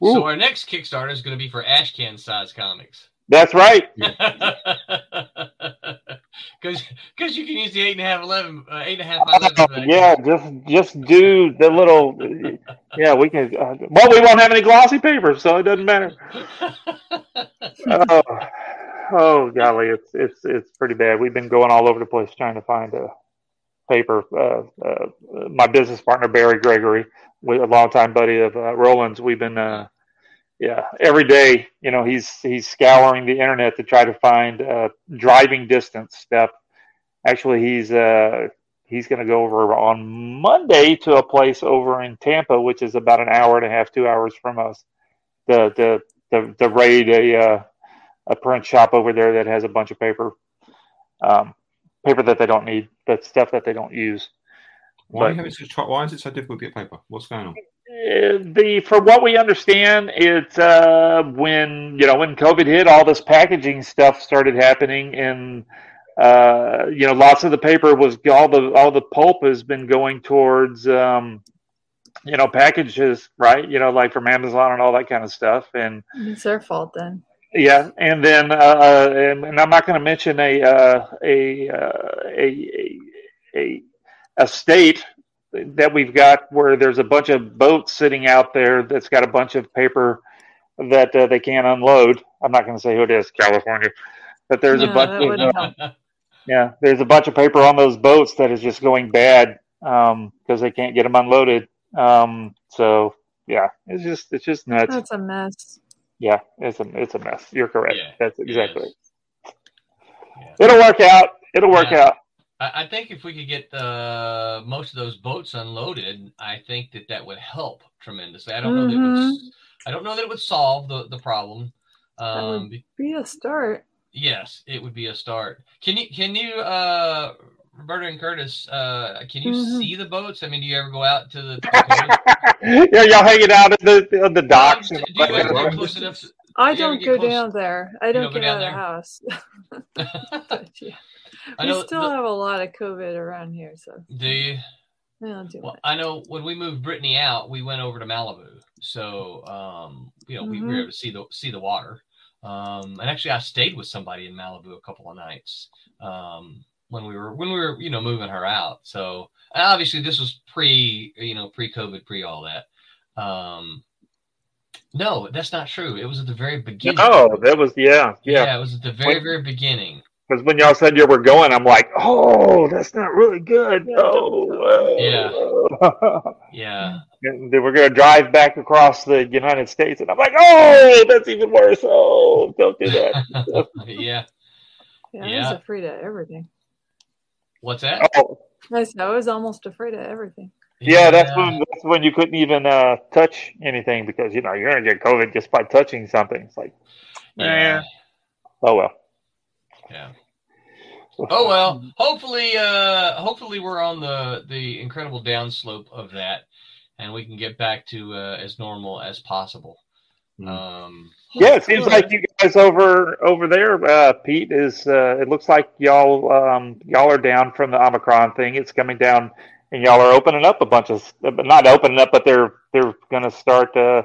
[SPEAKER 5] woo.
[SPEAKER 3] So our next Kickstarter is going to be for Ashcan size comics.
[SPEAKER 5] That's right.
[SPEAKER 3] Because because you can use the eight and a half eleven uh, eight and a half.
[SPEAKER 5] Uh, yeah, just just do the little. Yeah, we can. Uh, well, we won't have any glossy paper, so it doesn't matter. oh, oh golly, it's it's it's pretty bad. We've been going all over the place trying to find a paper. Uh, uh, my business partner Barry Gregory, with a longtime buddy of uh, Roland's, we've been. Yeah, every day, you know, he's he's scouring the internet to try to find uh, driving distance stuff. Actually, he's uh, he's going to go over on Monday to a place over in Tampa, which is about an hour and a half, two hours from us. The the the, the raid a uh, a print shop over there that has a bunch of paper, um, paper that they don't need, that stuff that they don't use.
[SPEAKER 4] Why,
[SPEAKER 5] But-
[SPEAKER 4] you having such why is it so difficult to get paper? What's going on?
[SPEAKER 5] Uh, the for what we understand, it's uh, when you know when COVID hit, all this packaging stuff started happening, and uh, you know lots of the paper was all the all the pulp has been going towards um, you know packages, right? You know, like from Amazon and all that kind of stuff, and
[SPEAKER 6] It's their fault then.
[SPEAKER 5] yeah, and then uh, uh, and, and I'm not going to mention a uh, a, uh, a a a a state that we've got where there's a bunch of boats sitting out there that's got a bunch of paper that uh, they can't unload. I'm not going to say who it is, California, but there's a bunch of uh, yeah, there's a bunch of paper on those boats that is just going bad because they can't get them unloaded. Um, so yeah, it's just it's just nuts.
[SPEAKER 6] That's a mess.
[SPEAKER 5] Yeah, it's a it's a mess. You're correct.
[SPEAKER 3] Yeah,
[SPEAKER 5] That's exactly. it.
[SPEAKER 3] Yeah.
[SPEAKER 5] It'll work out. It'll work
[SPEAKER 3] Yeah.
[SPEAKER 5] out.
[SPEAKER 3] I, I think if we could get uh, most of those boats unloaded, I think that that would help tremendously. I don't know that it would,
[SPEAKER 6] Mm-hmm.
[SPEAKER 3] I don't know that it would solve the the problem.
[SPEAKER 6] would-
[SPEAKER 3] Um, be-
[SPEAKER 6] Be a start.
[SPEAKER 3] yes, it would be a start. Can you can you uh, Roberta and Curtis? Uh, can you
[SPEAKER 6] Mhm.
[SPEAKER 3] see the boats? I mean, do you ever go out to the? The
[SPEAKER 5] yeah, y'all hanging out at the on the docks.
[SPEAKER 3] do
[SPEAKER 5] and
[SPEAKER 3] you ever
[SPEAKER 5] that.
[SPEAKER 3] close enough? To,
[SPEAKER 6] I
[SPEAKER 3] You
[SPEAKER 6] don't go
[SPEAKER 3] close-
[SPEAKER 6] down there. I don't
[SPEAKER 3] don't go
[SPEAKER 6] get out of the house. But, yeah.
[SPEAKER 3] I
[SPEAKER 6] We still
[SPEAKER 3] the-
[SPEAKER 6] have a lot of COVID around here, so
[SPEAKER 3] do you?
[SPEAKER 6] I don't do
[SPEAKER 3] Well,
[SPEAKER 6] much.
[SPEAKER 3] I know when we moved Brittany out, we went over to Malibu. So, um, you know, we were
[SPEAKER 6] Mhm.
[SPEAKER 3] able to see the see the water. Um, and actually, I stayed with somebody in Malibu a couple of nights um, when we were when we were you know moving her out. So obviously, this was pre you know pre COVID, pre all that. Um, No, that's not true. It was at the very beginning.
[SPEAKER 5] Oh, that was yeah, yeah.
[SPEAKER 3] yeah, it was at the very, very beginning.
[SPEAKER 5] Because when y'all said you were going, I'm like, oh, that's not really good.
[SPEAKER 6] Yeah,
[SPEAKER 5] Oh,
[SPEAKER 3] Yeah. Yeah.
[SPEAKER 5] And they were going to drive back across the United States, and I'm like, oh, that's even worse. Oh, don't do that.
[SPEAKER 3] yeah.
[SPEAKER 6] Yeah, I was afraid of everything.
[SPEAKER 3] What's that?
[SPEAKER 5] oh,
[SPEAKER 6] I said I was almost afraid of everything.
[SPEAKER 5] yeah, that's when that's when you couldn't even uh, touch anything because you know you're gonna get COVID just by touching something. It's like,
[SPEAKER 3] Yeah.
[SPEAKER 5] oh well.
[SPEAKER 3] Yeah. Oh well. Hopefully, uh, hopefully we're on the the incredible downslope of that, and we can get back to uh, as normal as possible.
[SPEAKER 4] Mm.
[SPEAKER 3] Um,
[SPEAKER 5] Yeah, it seems like you guys over over there, uh, Pete is. Uh, it looks like y'all um, y'all are down from the Omicron thing. It's coming down, and y'all are opening up a bunch of, not opening up, but they're they're going to start uh,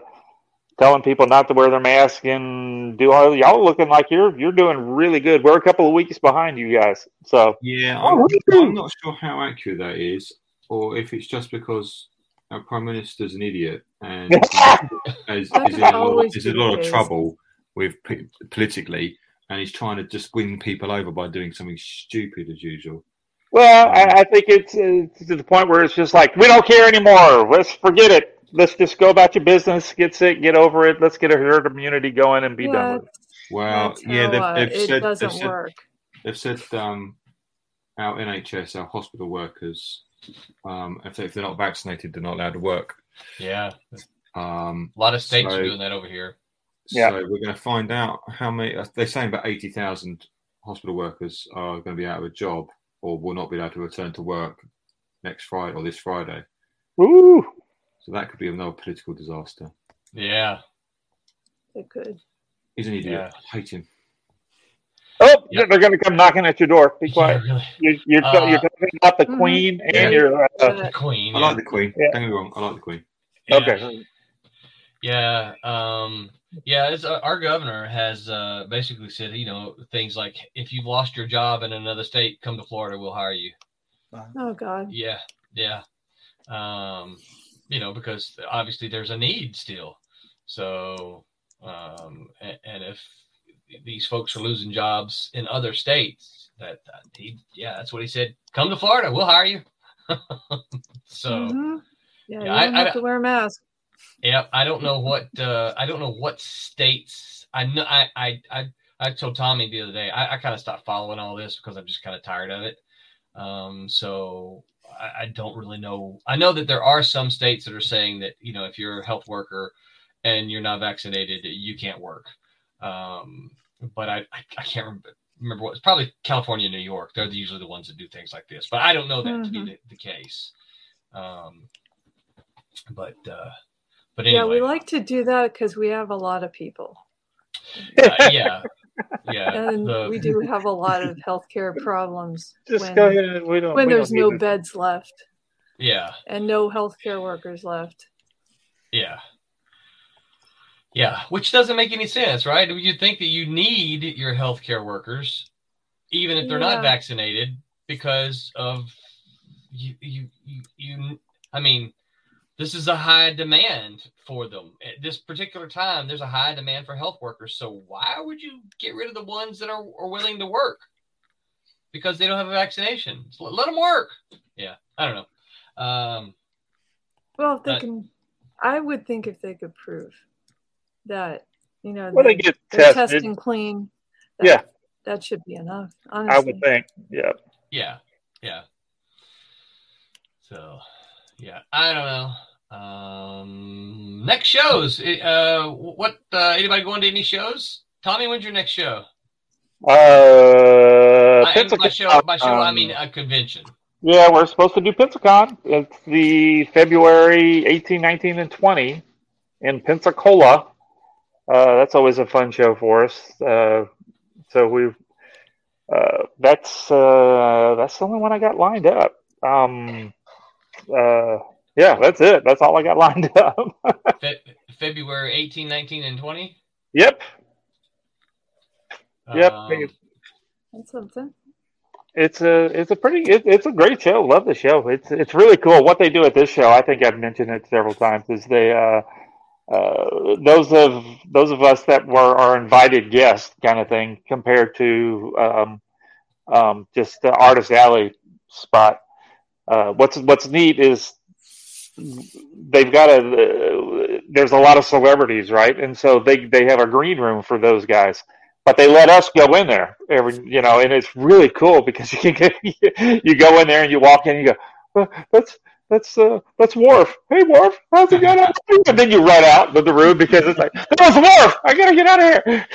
[SPEAKER 5] telling people not to wear their mask and do all. Y'all looking like you're you're doing really good. We're a couple of weeks behind you guys, so
[SPEAKER 4] Yeah,
[SPEAKER 5] Oh,
[SPEAKER 4] I'm,
[SPEAKER 5] really?
[SPEAKER 4] I'm not sure how accurate that is, or if it's just because our prime minister's an idiot and is,
[SPEAKER 6] That
[SPEAKER 4] is in a lot, is in a lot of trouble with p- politically, and he's trying to just win people over by doing something stupid as usual.
[SPEAKER 5] Well, I, I think it's, uh, to the point where it's just like we don't care anymore. Let's forget it. Let's just go about your business, get sick, get over it. Let's get a herd immunity going and be done with it.
[SPEAKER 4] Well,
[SPEAKER 6] that's
[SPEAKER 4] yeah,
[SPEAKER 6] how,
[SPEAKER 4] they've,
[SPEAKER 6] uh,
[SPEAKER 4] they've
[SPEAKER 6] it
[SPEAKER 4] said
[SPEAKER 6] doesn't
[SPEAKER 4] they've said,
[SPEAKER 6] work.
[SPEAKER 4] they've said um, our NHS, our hospital workers, um, if, they, if they're not vaccinated, they're not allowed to work.
[SPEAKER 3] yeah,
[SPEAKER 4] Um,
[SPEAKER 3] a lot of states
[SPEAKER 4] So-
[SPEAKER 3] are doing that over here.
[SPEAKER 5] Yeah.
[SPEAKER 4] So we're going to find out how many. uh, They're saying about eighty thousand hospital workers are going to be out of a job or will not be able to return to work next Friday or this Friday.
[SPEAKER 5] Woo!
[SPEAKER 4] So that could be another political disaster.
[SPEAKER 3] Yeah.
[SPEAKER 6] It could.
[SPEAKER 4] He's an idiot.
[SPEAKER 3] Yeah.
[SPEAKER 4] I hate him.
[SPEAKER 5] Oh,
[SPEAKER 3] Yep.
[SPEAKER 5] they're going to come knocking at your door. Be quiet.
[SPEAKER 3] Yeah, really.
[SPEAKER 5] You're, you're,
[SPEAKER 3] Uh,
[SPEAKER 5] you're talking about the
[SPEAKER 6] Mhm.
[SPEAKER 5] Queen and
[SPEAKER 4] Yeah.
[SPEAKER 5] your. Uh,
[SPEAKER 3] Queen.
[SPEAKER 4] I like the Queen.
[SPEAKER 5] Yeah.
[SPEAKER 4] Don't get me wrong. I like the Queen.
[SPEAKER 3] Yeah.
[SPEAKER 5] Okay.
[SPEAKER 3] Yeah, um, yeah. It's, uh, our governor has uh, basically said, you know, things like if you've lost your job in another state, come to Florida, we'll hire you.
[SPEAKER 6] oh God.
[SPEAKER 3] Yeah, yeah. Um, you know, because obviously there's a need still. So, um, and, and if these folks are losing jobs in other states, that, that he, yeah, that's what he said. Come to Florida, we'll hire you. so.
[SPEAKER 6] Mhm. Yeah,
[SPEAKER 3] Yeah,
[SPEAKER 6] you
[SPEAKER 3] I-
[SPEAKER 6] don't
[SPEAKER 3] I-
[SPEAKER 6] have to wear a mask.
[SPEAKER 3] Yeah, I don't know what uh, I don't know what states. I know I I I, I told Tommy the other day. I, I kind of stopped following all this because I'm just kind of tired of it. Um, so I, I don't really know. I know that there are some states that are saying that you know if you're a health worker and you're not vaccinated, you can't work. Um, but I I, I can't remember. Remember what? It's probably California, New York. They're usually the ones that do things like this. But I don't know that to be
[SPEAKER 6] Mhm.
[SPEAKER 3] the, the case. Um, but uh, but anyway,
[SPEAKER 6] Yeah, we like to do that because we have a lot of people,
[SPEAKER 3] uh, yeah, yeah.
[SPEAKER 6] and
[SPEAKER 3] the-
[SPEAKER 6] we do have a lot of healthcare problems
[SPEAKER 5] Just
[SPEAKER 6] when,
[SPEAKER 5] go ahead. We don't.
[SPEAKER 6] when
[SPEAKER 5] we
[SPEAKER 6] there's
[SPEAKER 5] don't
[SPEAKER 6] no
[SPEAKER 5] need to-
[SPEAKER 6] beds left
[SPEAKER 3] yeah,
[SPEAKER 6] and no healthcare workers left.
[SPEAKER 3] yeah, yeah. Which doesn't make any sense, right? You'd think that you need your healthcare workers, even if they're
[SPEAKER 6] Yeah.
[SPEAKER 3] not vaccinated, because of you, you, you, you. I mean, this is a high demand for them at this particular time. There's a high demand for health workers. So why would you get rid of the ones that are, are willing to work? Because they don't have a vaccination. So let them work. Yeah, I don't know. Um,
[SPEAKER 6] Well, if they
[SPEAKER 3] But-
[SPEAKER 6] can, I would think if they could prove that you know
[SPEAKER 5] Well, they
[SPEAKER 6] they,
[SPEAKER 5] get tested.
[SPEAKER 6] testing clean. That,
[SPEAKER 5] Yeah.
[SPEAKER 6] that should be enough. honestly.
[SPEAKER 5] I would think. Yeah.
[SPEAKER 3] Yeah, yeah. So, yeah, I don't know. Um, next shows. Uh, what? Uh, anybody going to any shows? Tommy, when's your next show?
[SPEAKER 5] Uh,
[SPEAKER 3] I, by show, by show, I
[SPEAKER 5] um,
[SPEAKER 3] mean a convention.
[SPEAKER 5] Yeah, we're supposed to do Pensacon. It's the February 18, 19, and 20 in Pensacola. Uh, that's always a fun show for us. Uh, so we uh, that's uh, that's the only one I got lined up. Um, uh, yeah, that's it. That's all I got lined up.
[SPEAKER 3] Fe- February 18, 19, and 20.
[SPEAKER 5] yep, yep.
[SPEAKER 3] Um,
[SPEAKER 6] that's something.
[SPEAKER 5] It's a it's a pretty it, it's a great show. Love the show. It's it's really cool. What they do at this show, I think I've mentioned it several times, is they uh uh, those of those of us that were our invited guests kind of thing compared to um, um, just the artist alley spot. Uh, what's what's neat is they've got a uh, there's a lot of celebrities, right? And so they they have a green room for those guys. But they let us go in there every, you know, and it's really cool because you can get, you go in there and you walk in and you go, well, that's that's uh that's Worf. Hey Worf, how's it going? and then you run out of the room because it's like that was Worf. I gotta get out of here.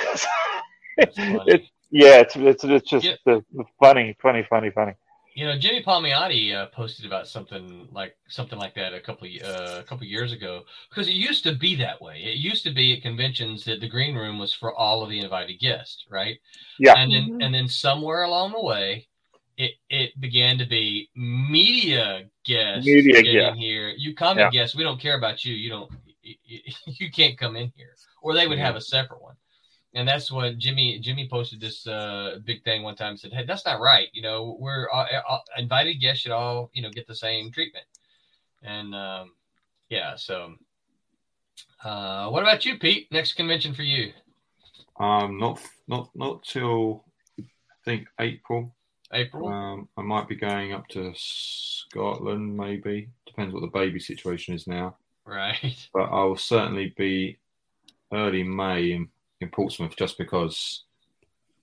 [SPEAKER 5] it's yeah, it's it's it's just
[SPEAKER 3] Yeah.
[SPEAKER 5] uh, funny, funny, funny, funny.
[SPEAKER 3] You know, Jimmy Palmiotti uh, posted about something like something like that a couple uh, a couple years ago because it used to be that way. It used to be at conventions that the green room was for all of the invited guests, right?
[SPEAKER 5] Yeah.
[SPEAKER 3] And then
[SPEAKER 6] Mhm.
[SPEAKER 3] and then somewhere along the way, it it began to be media guests
[SPEAKER 5] Media
[SPEAKER 3] getting
[SPEAKER 5] guests.
[SPEAKER 3] here. You come
[SPEAKER 5] Yeah.
[SPEAKER 3] and guests. We don't care about you. You don't. You, you can't come in here, or they would have a separate one. And that's what Jimmy Jimmy posted this uh, big thing one time. and Said, "Hey, that's not right. You know, we're all, all, invited guests should all you know get the same treatment." And um, yeah, so uh, what about you, Pete? Next convention for you,
[SPEAKER 4] Um, not not not till I think April.
[SPEAKER 3] April.
[SPEAKER 4] Um, I might be going up to Scotland, maybe. Depends what the baby situation is now.
[SPEAKER 3] right.
[SPEAKER 4] But I will certainly be early May in, in Portsmouth, just because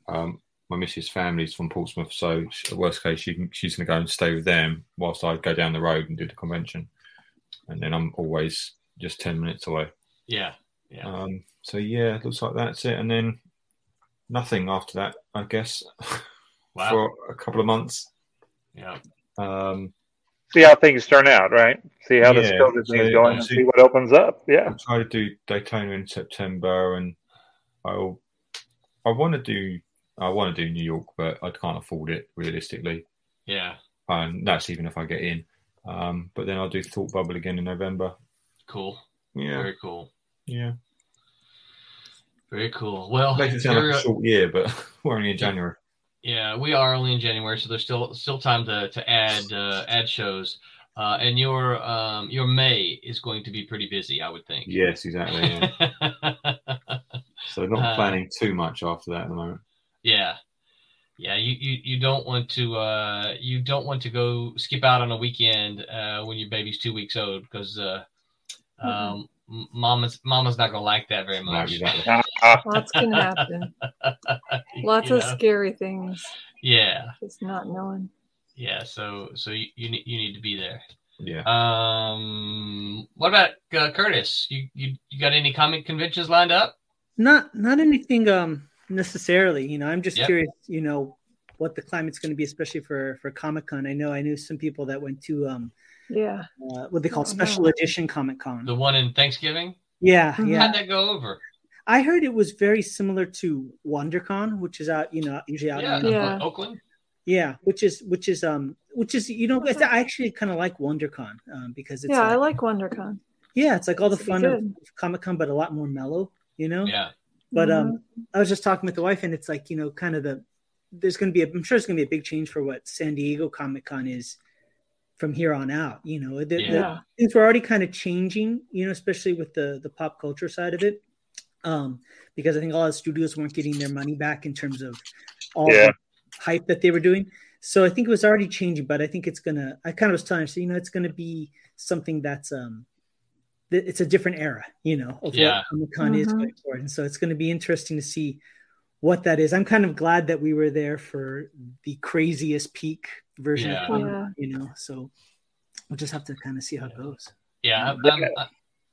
[SPEAKER 4] um, my missus' family's from Portsmouth. So, sh- worst case, she can, she's going to go and stay with them whilst I go down the road and do the convention. And then I'm always just ten minutes away.
[SPEAKER 3] Yeah. Yeah.
[SPEAKER 4] Um, so yeah, it looks like that's it. And then nothing after that, I guess,
[SPEAKER 3] Wow.
[SPEAKER 4] for a couple of months.
[SPEAKER 3] yeah.
[SPEAKER 4] Um,
[SPEAKER 5] See how things turn out, right? See how this
[SPEAKER 4] Yeah,
[SPEAKER 5] COVID
[SPEAKER 4] so
[SPEAKER 5] thing's going and see what opens up. Yeah.
[SPEAKER 4] I'll try to do Daytona in September, and I'll I want to do I want to do New York, but I can't afford it realistically,
[SPEAKER 3] Yeah.
[SPEAKER 4] and that's even if I get in. Um, but then I'll do Thought Bubble again in November.
[SPEAKER 3] Cool.
[SPEAKER 4] Yeah,
[SPEAKER 3] Very cool.
[SPEAKER 4] yeah.
[SPEAKER 3] Very cool. Well,
[SPEAKER 4] Makes it sound like a short year, but we're only in January.
[SPEAKER 3] Yeah, we are only in January, so there's still still time to to add uh, add shows. Uh, and your um, your May is going to be pretty busy, I would think.
[SPEAKER 4] Yes, exactly. Yeah. so not
[SPEAKER 3] Uh,
[SPEAKER 4] planning too much after that at the moment.
[SPEAKER 3] yeah, yeah. You, you you don't want to uh, you don't want to go skip out on a weekend uh, when your baby's two weeks old because uh, um, mama's mama's not gonna like that very much.
[SPEAKER 4] exactly.
[SPEAKER 6] Lots can happen. Lots
[SPEAKER 3] You
[SPEAKER 6] of
[SPEAKER 3] know?
[SPEAKER 6] scary things.
[SPEAKER 3] yeah,
[SPEAKER 6] Just not knowing.
[SPEAKER 3] yeah. So so you you need, you need to be there.
[SPEAKER 4] Yeah.
[SPEAKER 3] Um, what about uh, Curtis? You, you you got any comic conventions lined up?
[SPEAKER 2] Not not anything um necessarily. You know, I'm just
[SPEAKER 3] Yep.
[SPEAKER 2] curious. You know, what the climate's going to be, especially for for Comic Con. I know I knew some people that went to um
[SPEAKER 6] Yeah.
[SPEAKER 2] uh, what they call
[SPEAKER 6] Oh,
[SPEAKER 2] special
[SPEAKER 6] no.
[SPEAKER 2] edition Comic Con.
[SPEAKER 3] The one in Thanksgiving?
[SPEAKER 2] Yeah,
[SPEAKER 6] Mhm.
[SPEAKER 2] yeah.
[SPEAKER 3] How'd that go over?
[SPEAKER 2] I heard it was very similar to WonderCon, which is out, you know, usually out.
[SPEAKER 3] Yeah,
[SPEAKER 2] in,
[SPEAKER 6] Yeah.
[SPEAKER 3] Oakland.
[SPEAKER 2] yeah, which is which is um which is you know I I actually kind of like WonderCon um, because it's
[SPEAKER 6] yeah, I
[SPEAKER 2] like,
[SPEAKER 6] like WonderCon.
[SPEAKER 2] yeah it's like all the
[SPEAKER 6] It's
[SPEAKER 2] fun of. Comic Con but a lot more mellow, you know.
[SPEAKER 3] Yeah,
[SPEAKER 2] But um, I was just talking with the wife, and it's like you know, kind of the there's going to be a, I'm sure there's going to be a big change for what San Diego Comic Con is from here on out. You know, the,
[SPEAKER 3] Yeah.
[SPEAKER 2] the things were already kind of changing. You know, especially with the the pop culture side of it, um, because I think a lot of studios weren't getting their money back in terms of all
[SPEAKER 5] Yeah.
[SPEAKER 2] the hype that they were doing. So I think it was already changing, but I think it's gonna. I kind of was telling her, so you know, it's gonna be something that's um, th- it's a different era, you know, of
[SPEAKER 3] Yeah.
[SPEAKER 2] what Comic Con is
[SPEAKER 6] mm-hmm.
[SPEAKER 2] going forward, and so it's going to be interesting to see what that is. I'm kind of glad that we were there for the craziest peak version
[SPEAKER 3] Yeah.
[SPEAKER 2] of Comic,
[SPEAKER 6] Yeah.
[SPEAKER 2] you know. So we'll just have to kind of see how it goes.
[SPEAKER 3] yeah. I'm, I'm, uh,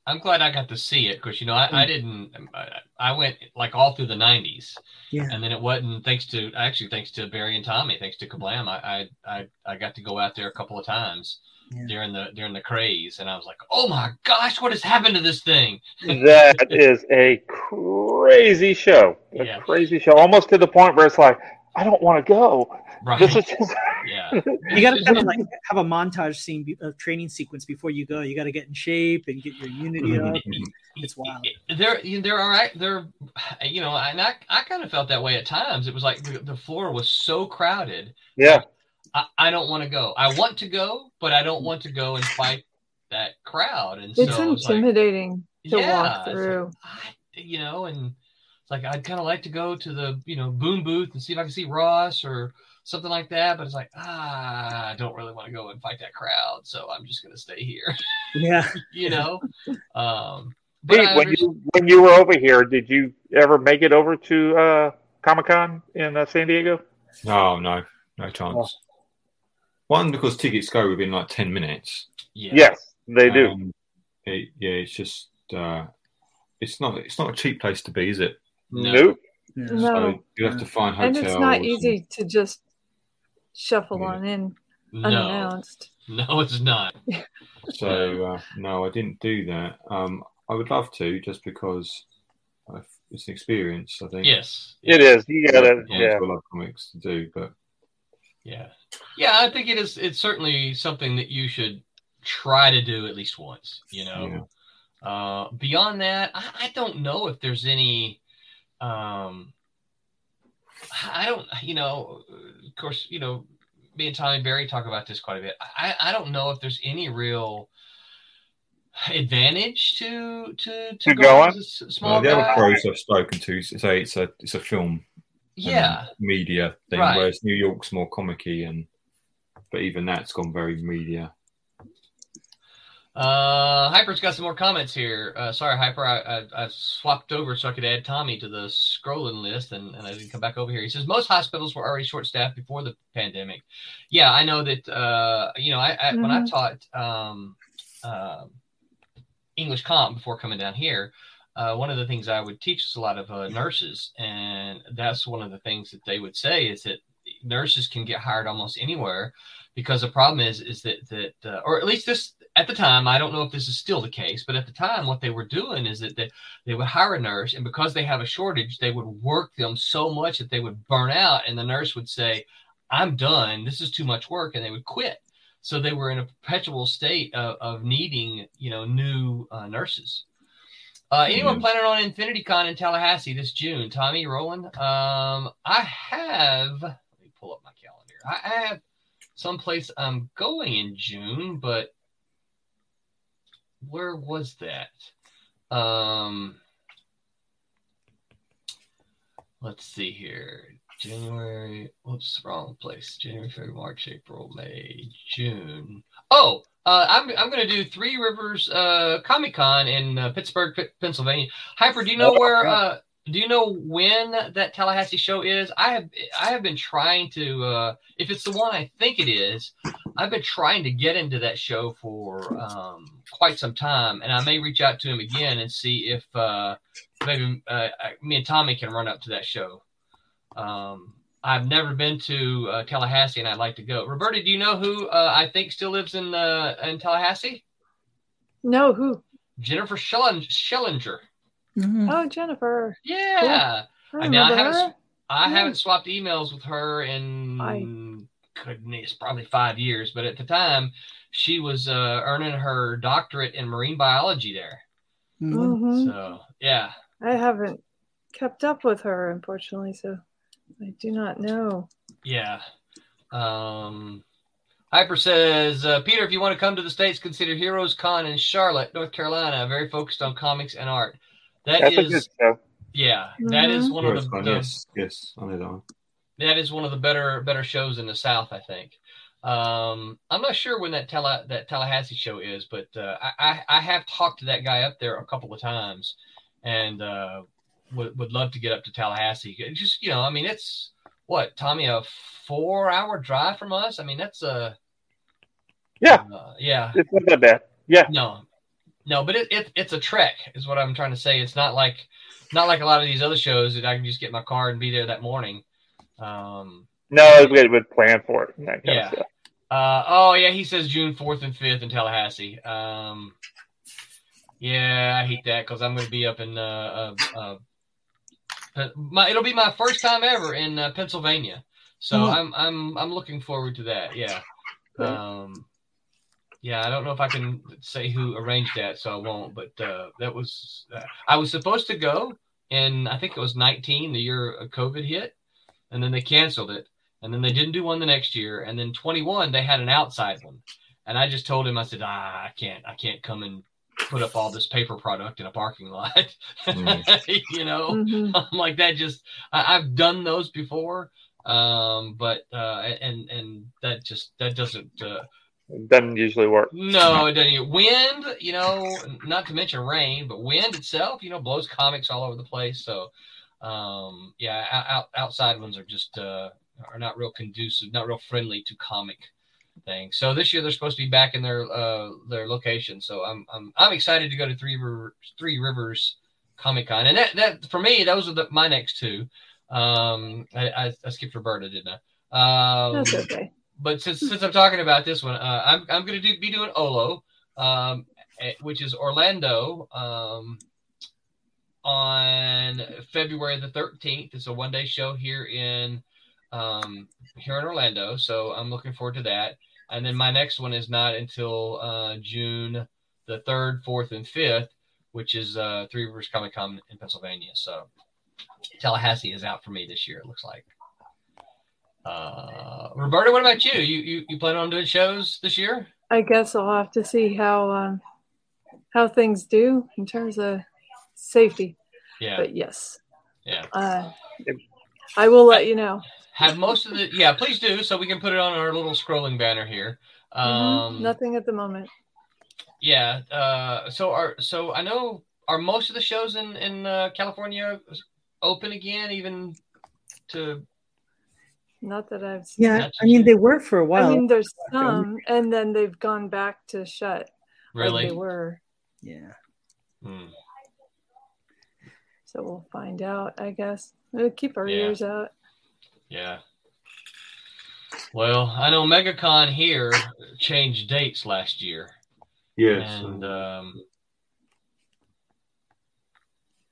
[SPEAKER 3] I'm glad I got to see it because you know I, I mm. didn't. I, I went like all through the '90s,
[SPEAKER 2] Yeah,
[SPEAKER 3] and then it wasn't thanks to actually thanks to Barry and Tommy, thanks to Kablam. I I I, I got to go out there a couple of times
[SPEAKER 2] Yeah.
[SPEAKER 3] during the during the craze, and I was like, oh my gosh, what has happened to this thing?
[SPEAKER 5] that is a crazy show. A
[SPEAKER 3] Yeah.
[SPEAKER 5] crazy show. Almost to the point where it's like, I don't want to go.
[SPEAKER 3] Right?
[SPEAKER 5] This is just
[SPEAKER 3] yeah.
[SPEAKER 2] you got to kind of like have a montage scene, a training sequence before you go. You got to get in shape and get your immunity up. It's wild.
[SPEAKER 3] There, there are right there, you know, and I, I kind of felt that way at times. It was like the, the floor was so crowded.
[SPEAKER 5] yeah.
[SPEAKER 3] I, I don't want to go. I want to go, but I don't want to go and fight that crowd. And
[SPEAKER 6] It's
[SPEAKER 3] so it's like,
[SPEAKER 6] intimidating. to
[SPEAKER 3] yeah,
[SPEAKER 6] walk
[SPEAKER 3] it's like,
[SPEAKER 6] through.
[SPEAKER 3] I, you know, and it's like I'd kind of like to go to the you know boom booth and see if I can see Ross or something like that, but it's like ah, I don't really want to go and fight that crowd, so I'm just gonna stay here,
[SPEAKER 2] Yeah.
[SPEAKER 3] you know. Um, but
[SPEAKER 5] Pete,
[SPEAKER 3] I
[SPEAKER 5] when you when you were over here, did you ever make it over to uh, Comic Con in uh, San Diego?
[SPEAKER 4] Oh no, no chance. One because tickets go within like ten minutes.
[SPEAKER 3] yeah,
[SPEAKER 5] Yes, they do.
[SPEAKER 4] Um, it, yeah, it's just uh, it's not it's not a cheap place to be, is it?
[SPEAKER 3] no,
[SPEAKER 5] Nope.
[SPEAKER 2] Yeah.
[SPEAKER 6] No.
[SPEAKER 4] So you have to find
[SPEAKER 6] and
[SPEAKER 4] hotels.
[SPEAKER 6] it's not
[SPEAKER 4] and-
[SPEAKER 6] easy to just shuffle
[SPEAKER 4] Yeah.
[SPEAKER 6] on in
[SPEAKER 3] no,
[SPEAKER 6] unannounced.
[SPEAKER 3] no, it's not.
[SPEAKER 4] So uh, no, I didn't do that. Um, I would love to, just because i it's an experience. I think.
[SPEAKER 3] Yes,
[SPEAKER 5] It is. You gotta.
[SPEAKER 4] Yeah,
[SPEAKER 5] Yeah.
[SPEAKER 4] I love comics to do, but
[SPEAKER 3] Yeah. Yeah, I think it is it's certainly something that you should try to do at least once, you know. Uh beyond that, I, I don't know if there's any um I don't you know, of course, you know, me and Tommy Barry talk about this quite a bit. I, I don't know if there's any real advantage to to to
[SPEAKER 5] To
[SPEAKER 3] going
[SPEAKER 5] going?
[SPEAKER 3] as a s- small
[SPEAKER 4] Well, the other
[SPEAKER 3] guy.
[SPEAKER 4] pros I've spoken to say it's a it's a film
[SPEAKER 3] Yeah.
[SPEAKER 4] media thing,
[SPEAKER 3] Right.
[SPEAKER 4] whereas New York's more comic-y and but even that's gone very media.
[SPEAKER 3] Uh, Hyper's got some more comments here. Uh, sorry, Hyper, I, I, I swapped over so I could add Tommy to the scrolling list, and, and I didn't come back over here. He says most hospitals were already short-staffed before the pandemic. Yeah, I know that. Uh, you know, I, I when I
[SPEAKER 6] Mhm.
[SPEAKER 3] taught um, um English comp before coming down here, uh, one of the things I would teach is a lot of uh, nurses, and that's one of the things that they would say is that nurses can get hired almost anywhere because the problem is is that that uh, or at least this at the time i don't know if this is still the case but at the time what they were doing is that they, they would hire a nurse and because they have a shortage they would work them so much that they would burn out and the nurse would say i'm done. This is too much work and they would quit. So they were in a perpetual state of, of needing you know new uh, nurses uh, anyone planning on Infinity Con in Tallahassee this June? Tommy, Roland? Um, I have. Let me pull up my calendar. I I have someplace I'm going in June, but where was that? Um, let's see here. January. Whoops, wrong place. January, February, March, April, May, June. Oh, uh, I'm I'm going to do Three Rivers uh, Comic Con in uh, Pittsburgh, P- Pennsylvania. Hyper, do you know where? Uh, do you know when that Tallahassee show is? I have I have been trying to. Uh, if it's the one I think it is, I've been trying to get into that show for um, quite some time, and I may reach out to him again and see if uh, maybe uh, me and Tommy can run up to that show. Um, I've never been to uh, Tallahassee, and I'd like to go. Roberta, do you know who uh, I think still lives in uh, in Tallahassee?
[SPEAKER 6] No, who?
[SPEAKER 3] Jennifer Schellen- Schellinger.
[SPEAKER 2] Mhm.
[SPEAKER 6] Oh, Jennifer.
[SPEAKER 3] Yeah,
[SPEAKER 6] I
[SPEAKER 3] I mean, I haven't. I
[SPEAKER 6] Yeah.
[SPEAKER 3] haven't swapped emails with her in
[SPEAKER 6] I-
[SPEAKER 3] goodness, probably five years. But at the time, she was uh, earning her doctorate in marine biology there.
[SPEAKER 2] Mhm.
[SPEAKER 6] Mhm.
[SPEAKER 3] So yeah,
[SPEAKER 6] I haven't kept up with her, unfortunately, so I do not know.
[SPEAKER 3] yeah. Um, Hyper says, uh, Peter, if you want to come to the states, consider Heroes Con in Charlotte, North Carolina. Very focused on comics and art. That
[SPEAKER 5] That's a good show.
[SPEAKER 3] yeah, that is one
[SPEAKER 4] Sure,
[SPEAKER 3] of the,
[SPEAKER 4] fun.
[SPEAKER 3] the
[SPEAKER 4] yes, yes, I know that one.
[SPEAKER 3] that is one of the better better shows in the South, I think. Um, I'm not sure when that Talla, that Tallahassee show is, but uh, I, I I have talked to that guy up there a couple of times, and uh, would would love to get up to Tallahassee. Just you know, I mean, it's what Tommy a four hour drive from us. I mean, that's a
[SPEAKER 5] Yeah,
[SPEAKER 3] uh, yeah.
[SPEAKER 5] it's not that bad. Yeah,
[SPEAKER 3] No, no, but it, it it's a trek, is what I'm trying to say. It's not like not like a lot of these other shows that I can just get my car and be there that morning. Um,
[SPEAKER 5] no, we would plan for it. That
[SPEAKER 3] Yeah. Uh, oh yeah, he says June fourth and fifth in Tallahassee. Um, yeah, I hate that because I'm going to be up in uh, uh, uh, my it'll be my first time ever in uh, Pennsylvania, so
[SPEAKER 2] Oh.
[SPEAKER 3] I'm I'm I'm looking forward to that. Yeah, um, yeah. I don't know if I can say who arranged that, so I won't. But uh, that was uh, I was supposed to go, and I think it was 19 the year COVID hit, and then they canceled it and then they didn't do one the next year and then 21 they had an outside one and i just told him i said ah, i can't i can't come and put up all this paper product in a parking lot.
[SPEAKER 4] Mm.
[SPEAKER 3] you know,
[SPEAKER 6] Mhm.
[SPEAKER 3] I'm like that. Just I, I've done those before, um, but uh, and and that just that doesn't. Uh,
[SPEAKER 5] It doesn't usually work.
[SPEAKER 3] no, it doesn't. Wind, you know, not to mention rain, but wind itself, you know, blows comics all over the place. So, um, yeah, out, out, outside ones are just uh, are not real conducive, not real friendly to comic things. So this year they're supposed to be back in their uh, their location. So I'm I'm I'm excited to go to Three Rivers Three Rivers Comic Con, and that that for me those are the, my next two. Um, I, I, I skipped Roberta, didn't I? Um,
[SPEAKER 6] That's okay.
[SPEAKER 3] but since since I'm talking about this one, uh, I'm I'm going to do be doing Olo, um, eh, which is Orlando, um, on February the 13th. It's a one day show here in um, here in Orlando, so I'm looking forward to that. And then my next one is not until uh, June the third, fourth, and fifth, which is uh, Three Rivers Comic Con in Pennsylvania. So Tallahassee is out for me this year. It looks like. Uh, Roberta, what about you? You you you plan on doing shows this year?
[SPEAKER 6] I guess I'll have to see how um, how things do in terms of safety.
[SPEAKER 3] Yeah,
[SPEAKER 6] But yes,
[SPEAKER 3] yeah.
[SPEAKER 6] uh, I will let you know.
[SPEAKER 3] Have most of the yeah, please do so we can put it on our little scrolling banner here.
[SPEAKER 6] Mhm.
[SPEAKER 3] Um,
[SPEAKER 6] Nothing at the moment.
[SPEAKER 3] yeah. Uh, so are so I know are most of the shows in in uh, California open again, even to
[SPEAKER 6] Not that I've seen.
[SPEAKER 2] Yeah, I mean they were for a while.
[SPEAKER 6] I mean, there's some, and then they've gone back to shut like
[SPEAKER 3] really.
[SPEAKER 6] they were.
[SPEAKER 2] yeah.
[SPEAKER 3] Hmm.
[SPEAKER 6] So we'll find out, I guess. We'll keep our
[SPEAKER 3] Yeah.
[SPEAKER 6] ears out.
[SPEAKER 3] Yeah. Well, I know MegaCon here changed dates last year.
[SPEAKER 4] Yes.
[SPEAKER 3] and um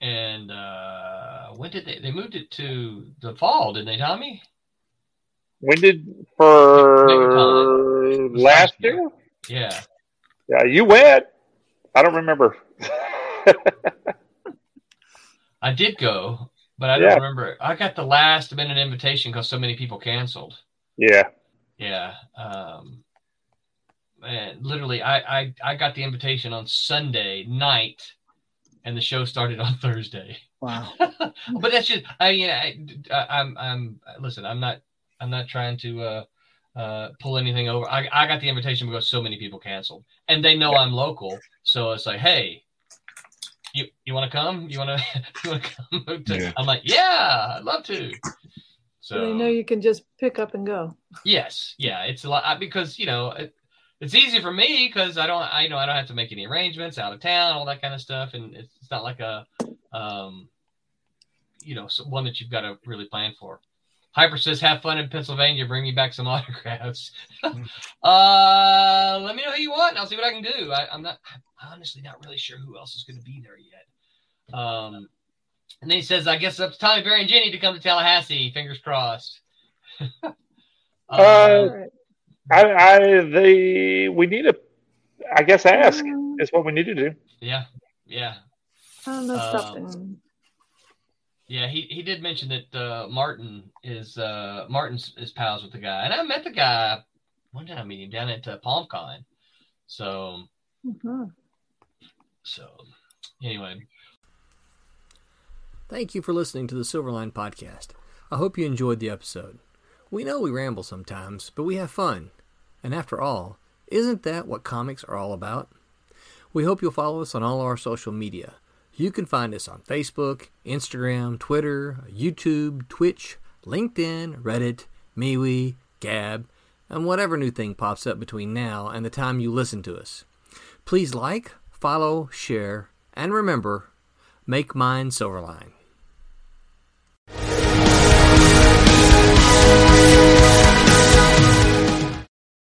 [SPEAKER 3] and uh when did they they moved it to the fall didn't they tommy
[SPEAKER 5] When did for
[SPEAKER 3] Megacon.
[SPEAKER 5] last year?
[SPEAKER 3] yeah
[SPEAKER 5] Yeah, you went. I don't remember.
[SPEAKER 3] i did go but i don't
[SPEAKER 5] Yeah.
[SPEAKER 3] remember i got the last minute invitation because so many people canceled
[SPEAKER 5] yeah.
[SPEAKER 3] yeah um and literally I, I i got the invitation on sunday night and the show started on thursday
[SPEAKER 2] Wow.
[SPEAKER 3] but that's just I mean I, I I'm I'm listen I'm not I'm not trying to uh uh pull anything over. I I got the invitation because so many people canceled and they know I'm local, so it's like hey. You, you want to come? You want to? You want to come? to-
[SPEAKER 4] Yeah.
[SPEAKER 3] I'm like, yeah, I'd love to.
[SPEAKER 6] So they know you can just pick up and go.
[SPEAKER 3] yes, yeah, it's a lot because you know it, it's easy for me because I don't I you know I don't have to make any arrangements out of town, all that kind of stuff, and it's, it's not like a um you know so- one that you've got to really plan for. Hyper says, "Have fun in Pennsylvania. Bring me back some autographs." uh, let me know who you want, and I'll see what I can do. I, I'm not I'm honestly not really sure who else is going to be there yet. Um, and then he says, "I guess it's up to Tommy Barry and Jenny to come to Tallahassee. Fingers crossed."
[SPEAKER 5] Uh,
[SPEAKER 6] All right.
[SPEAKER 5] I, I they we need to I guess ask
[SPEAKER 6] Um,
[SPEAKER 5] is what we need to do.
[SPEAKER 3] yeah, yeah.
[SPEAKER 6] I don't know
[SPEAKER 3] Um,
[SPEAKER 6] something.
[SPEAKER 3] Yeah, he, he did mention that uh, Martin is uh, Martin's is pals with the guy, and I met the guy one time I meet him down at uh, PalmCon. So
[SPEAKER 6] Mhm.
[SPEAKER 3] so anyway,
[SPEAKER 1] Thank you for listening to the Silverline Podcast. I hope you enjoyed the episode. We know we ramble sometimes, but we have fun. And after all, isn't that what comics are all about? We hope you'll follow us on all our social media. You can find us on Facebook, Instagram, Twitter, YouTube, Twitch, LinkedIn, Reddit, MeWe, Gab, and whatever new thing pops up between now and the time you listen to us. Please like, follow, share, and remember, make mine Silverline.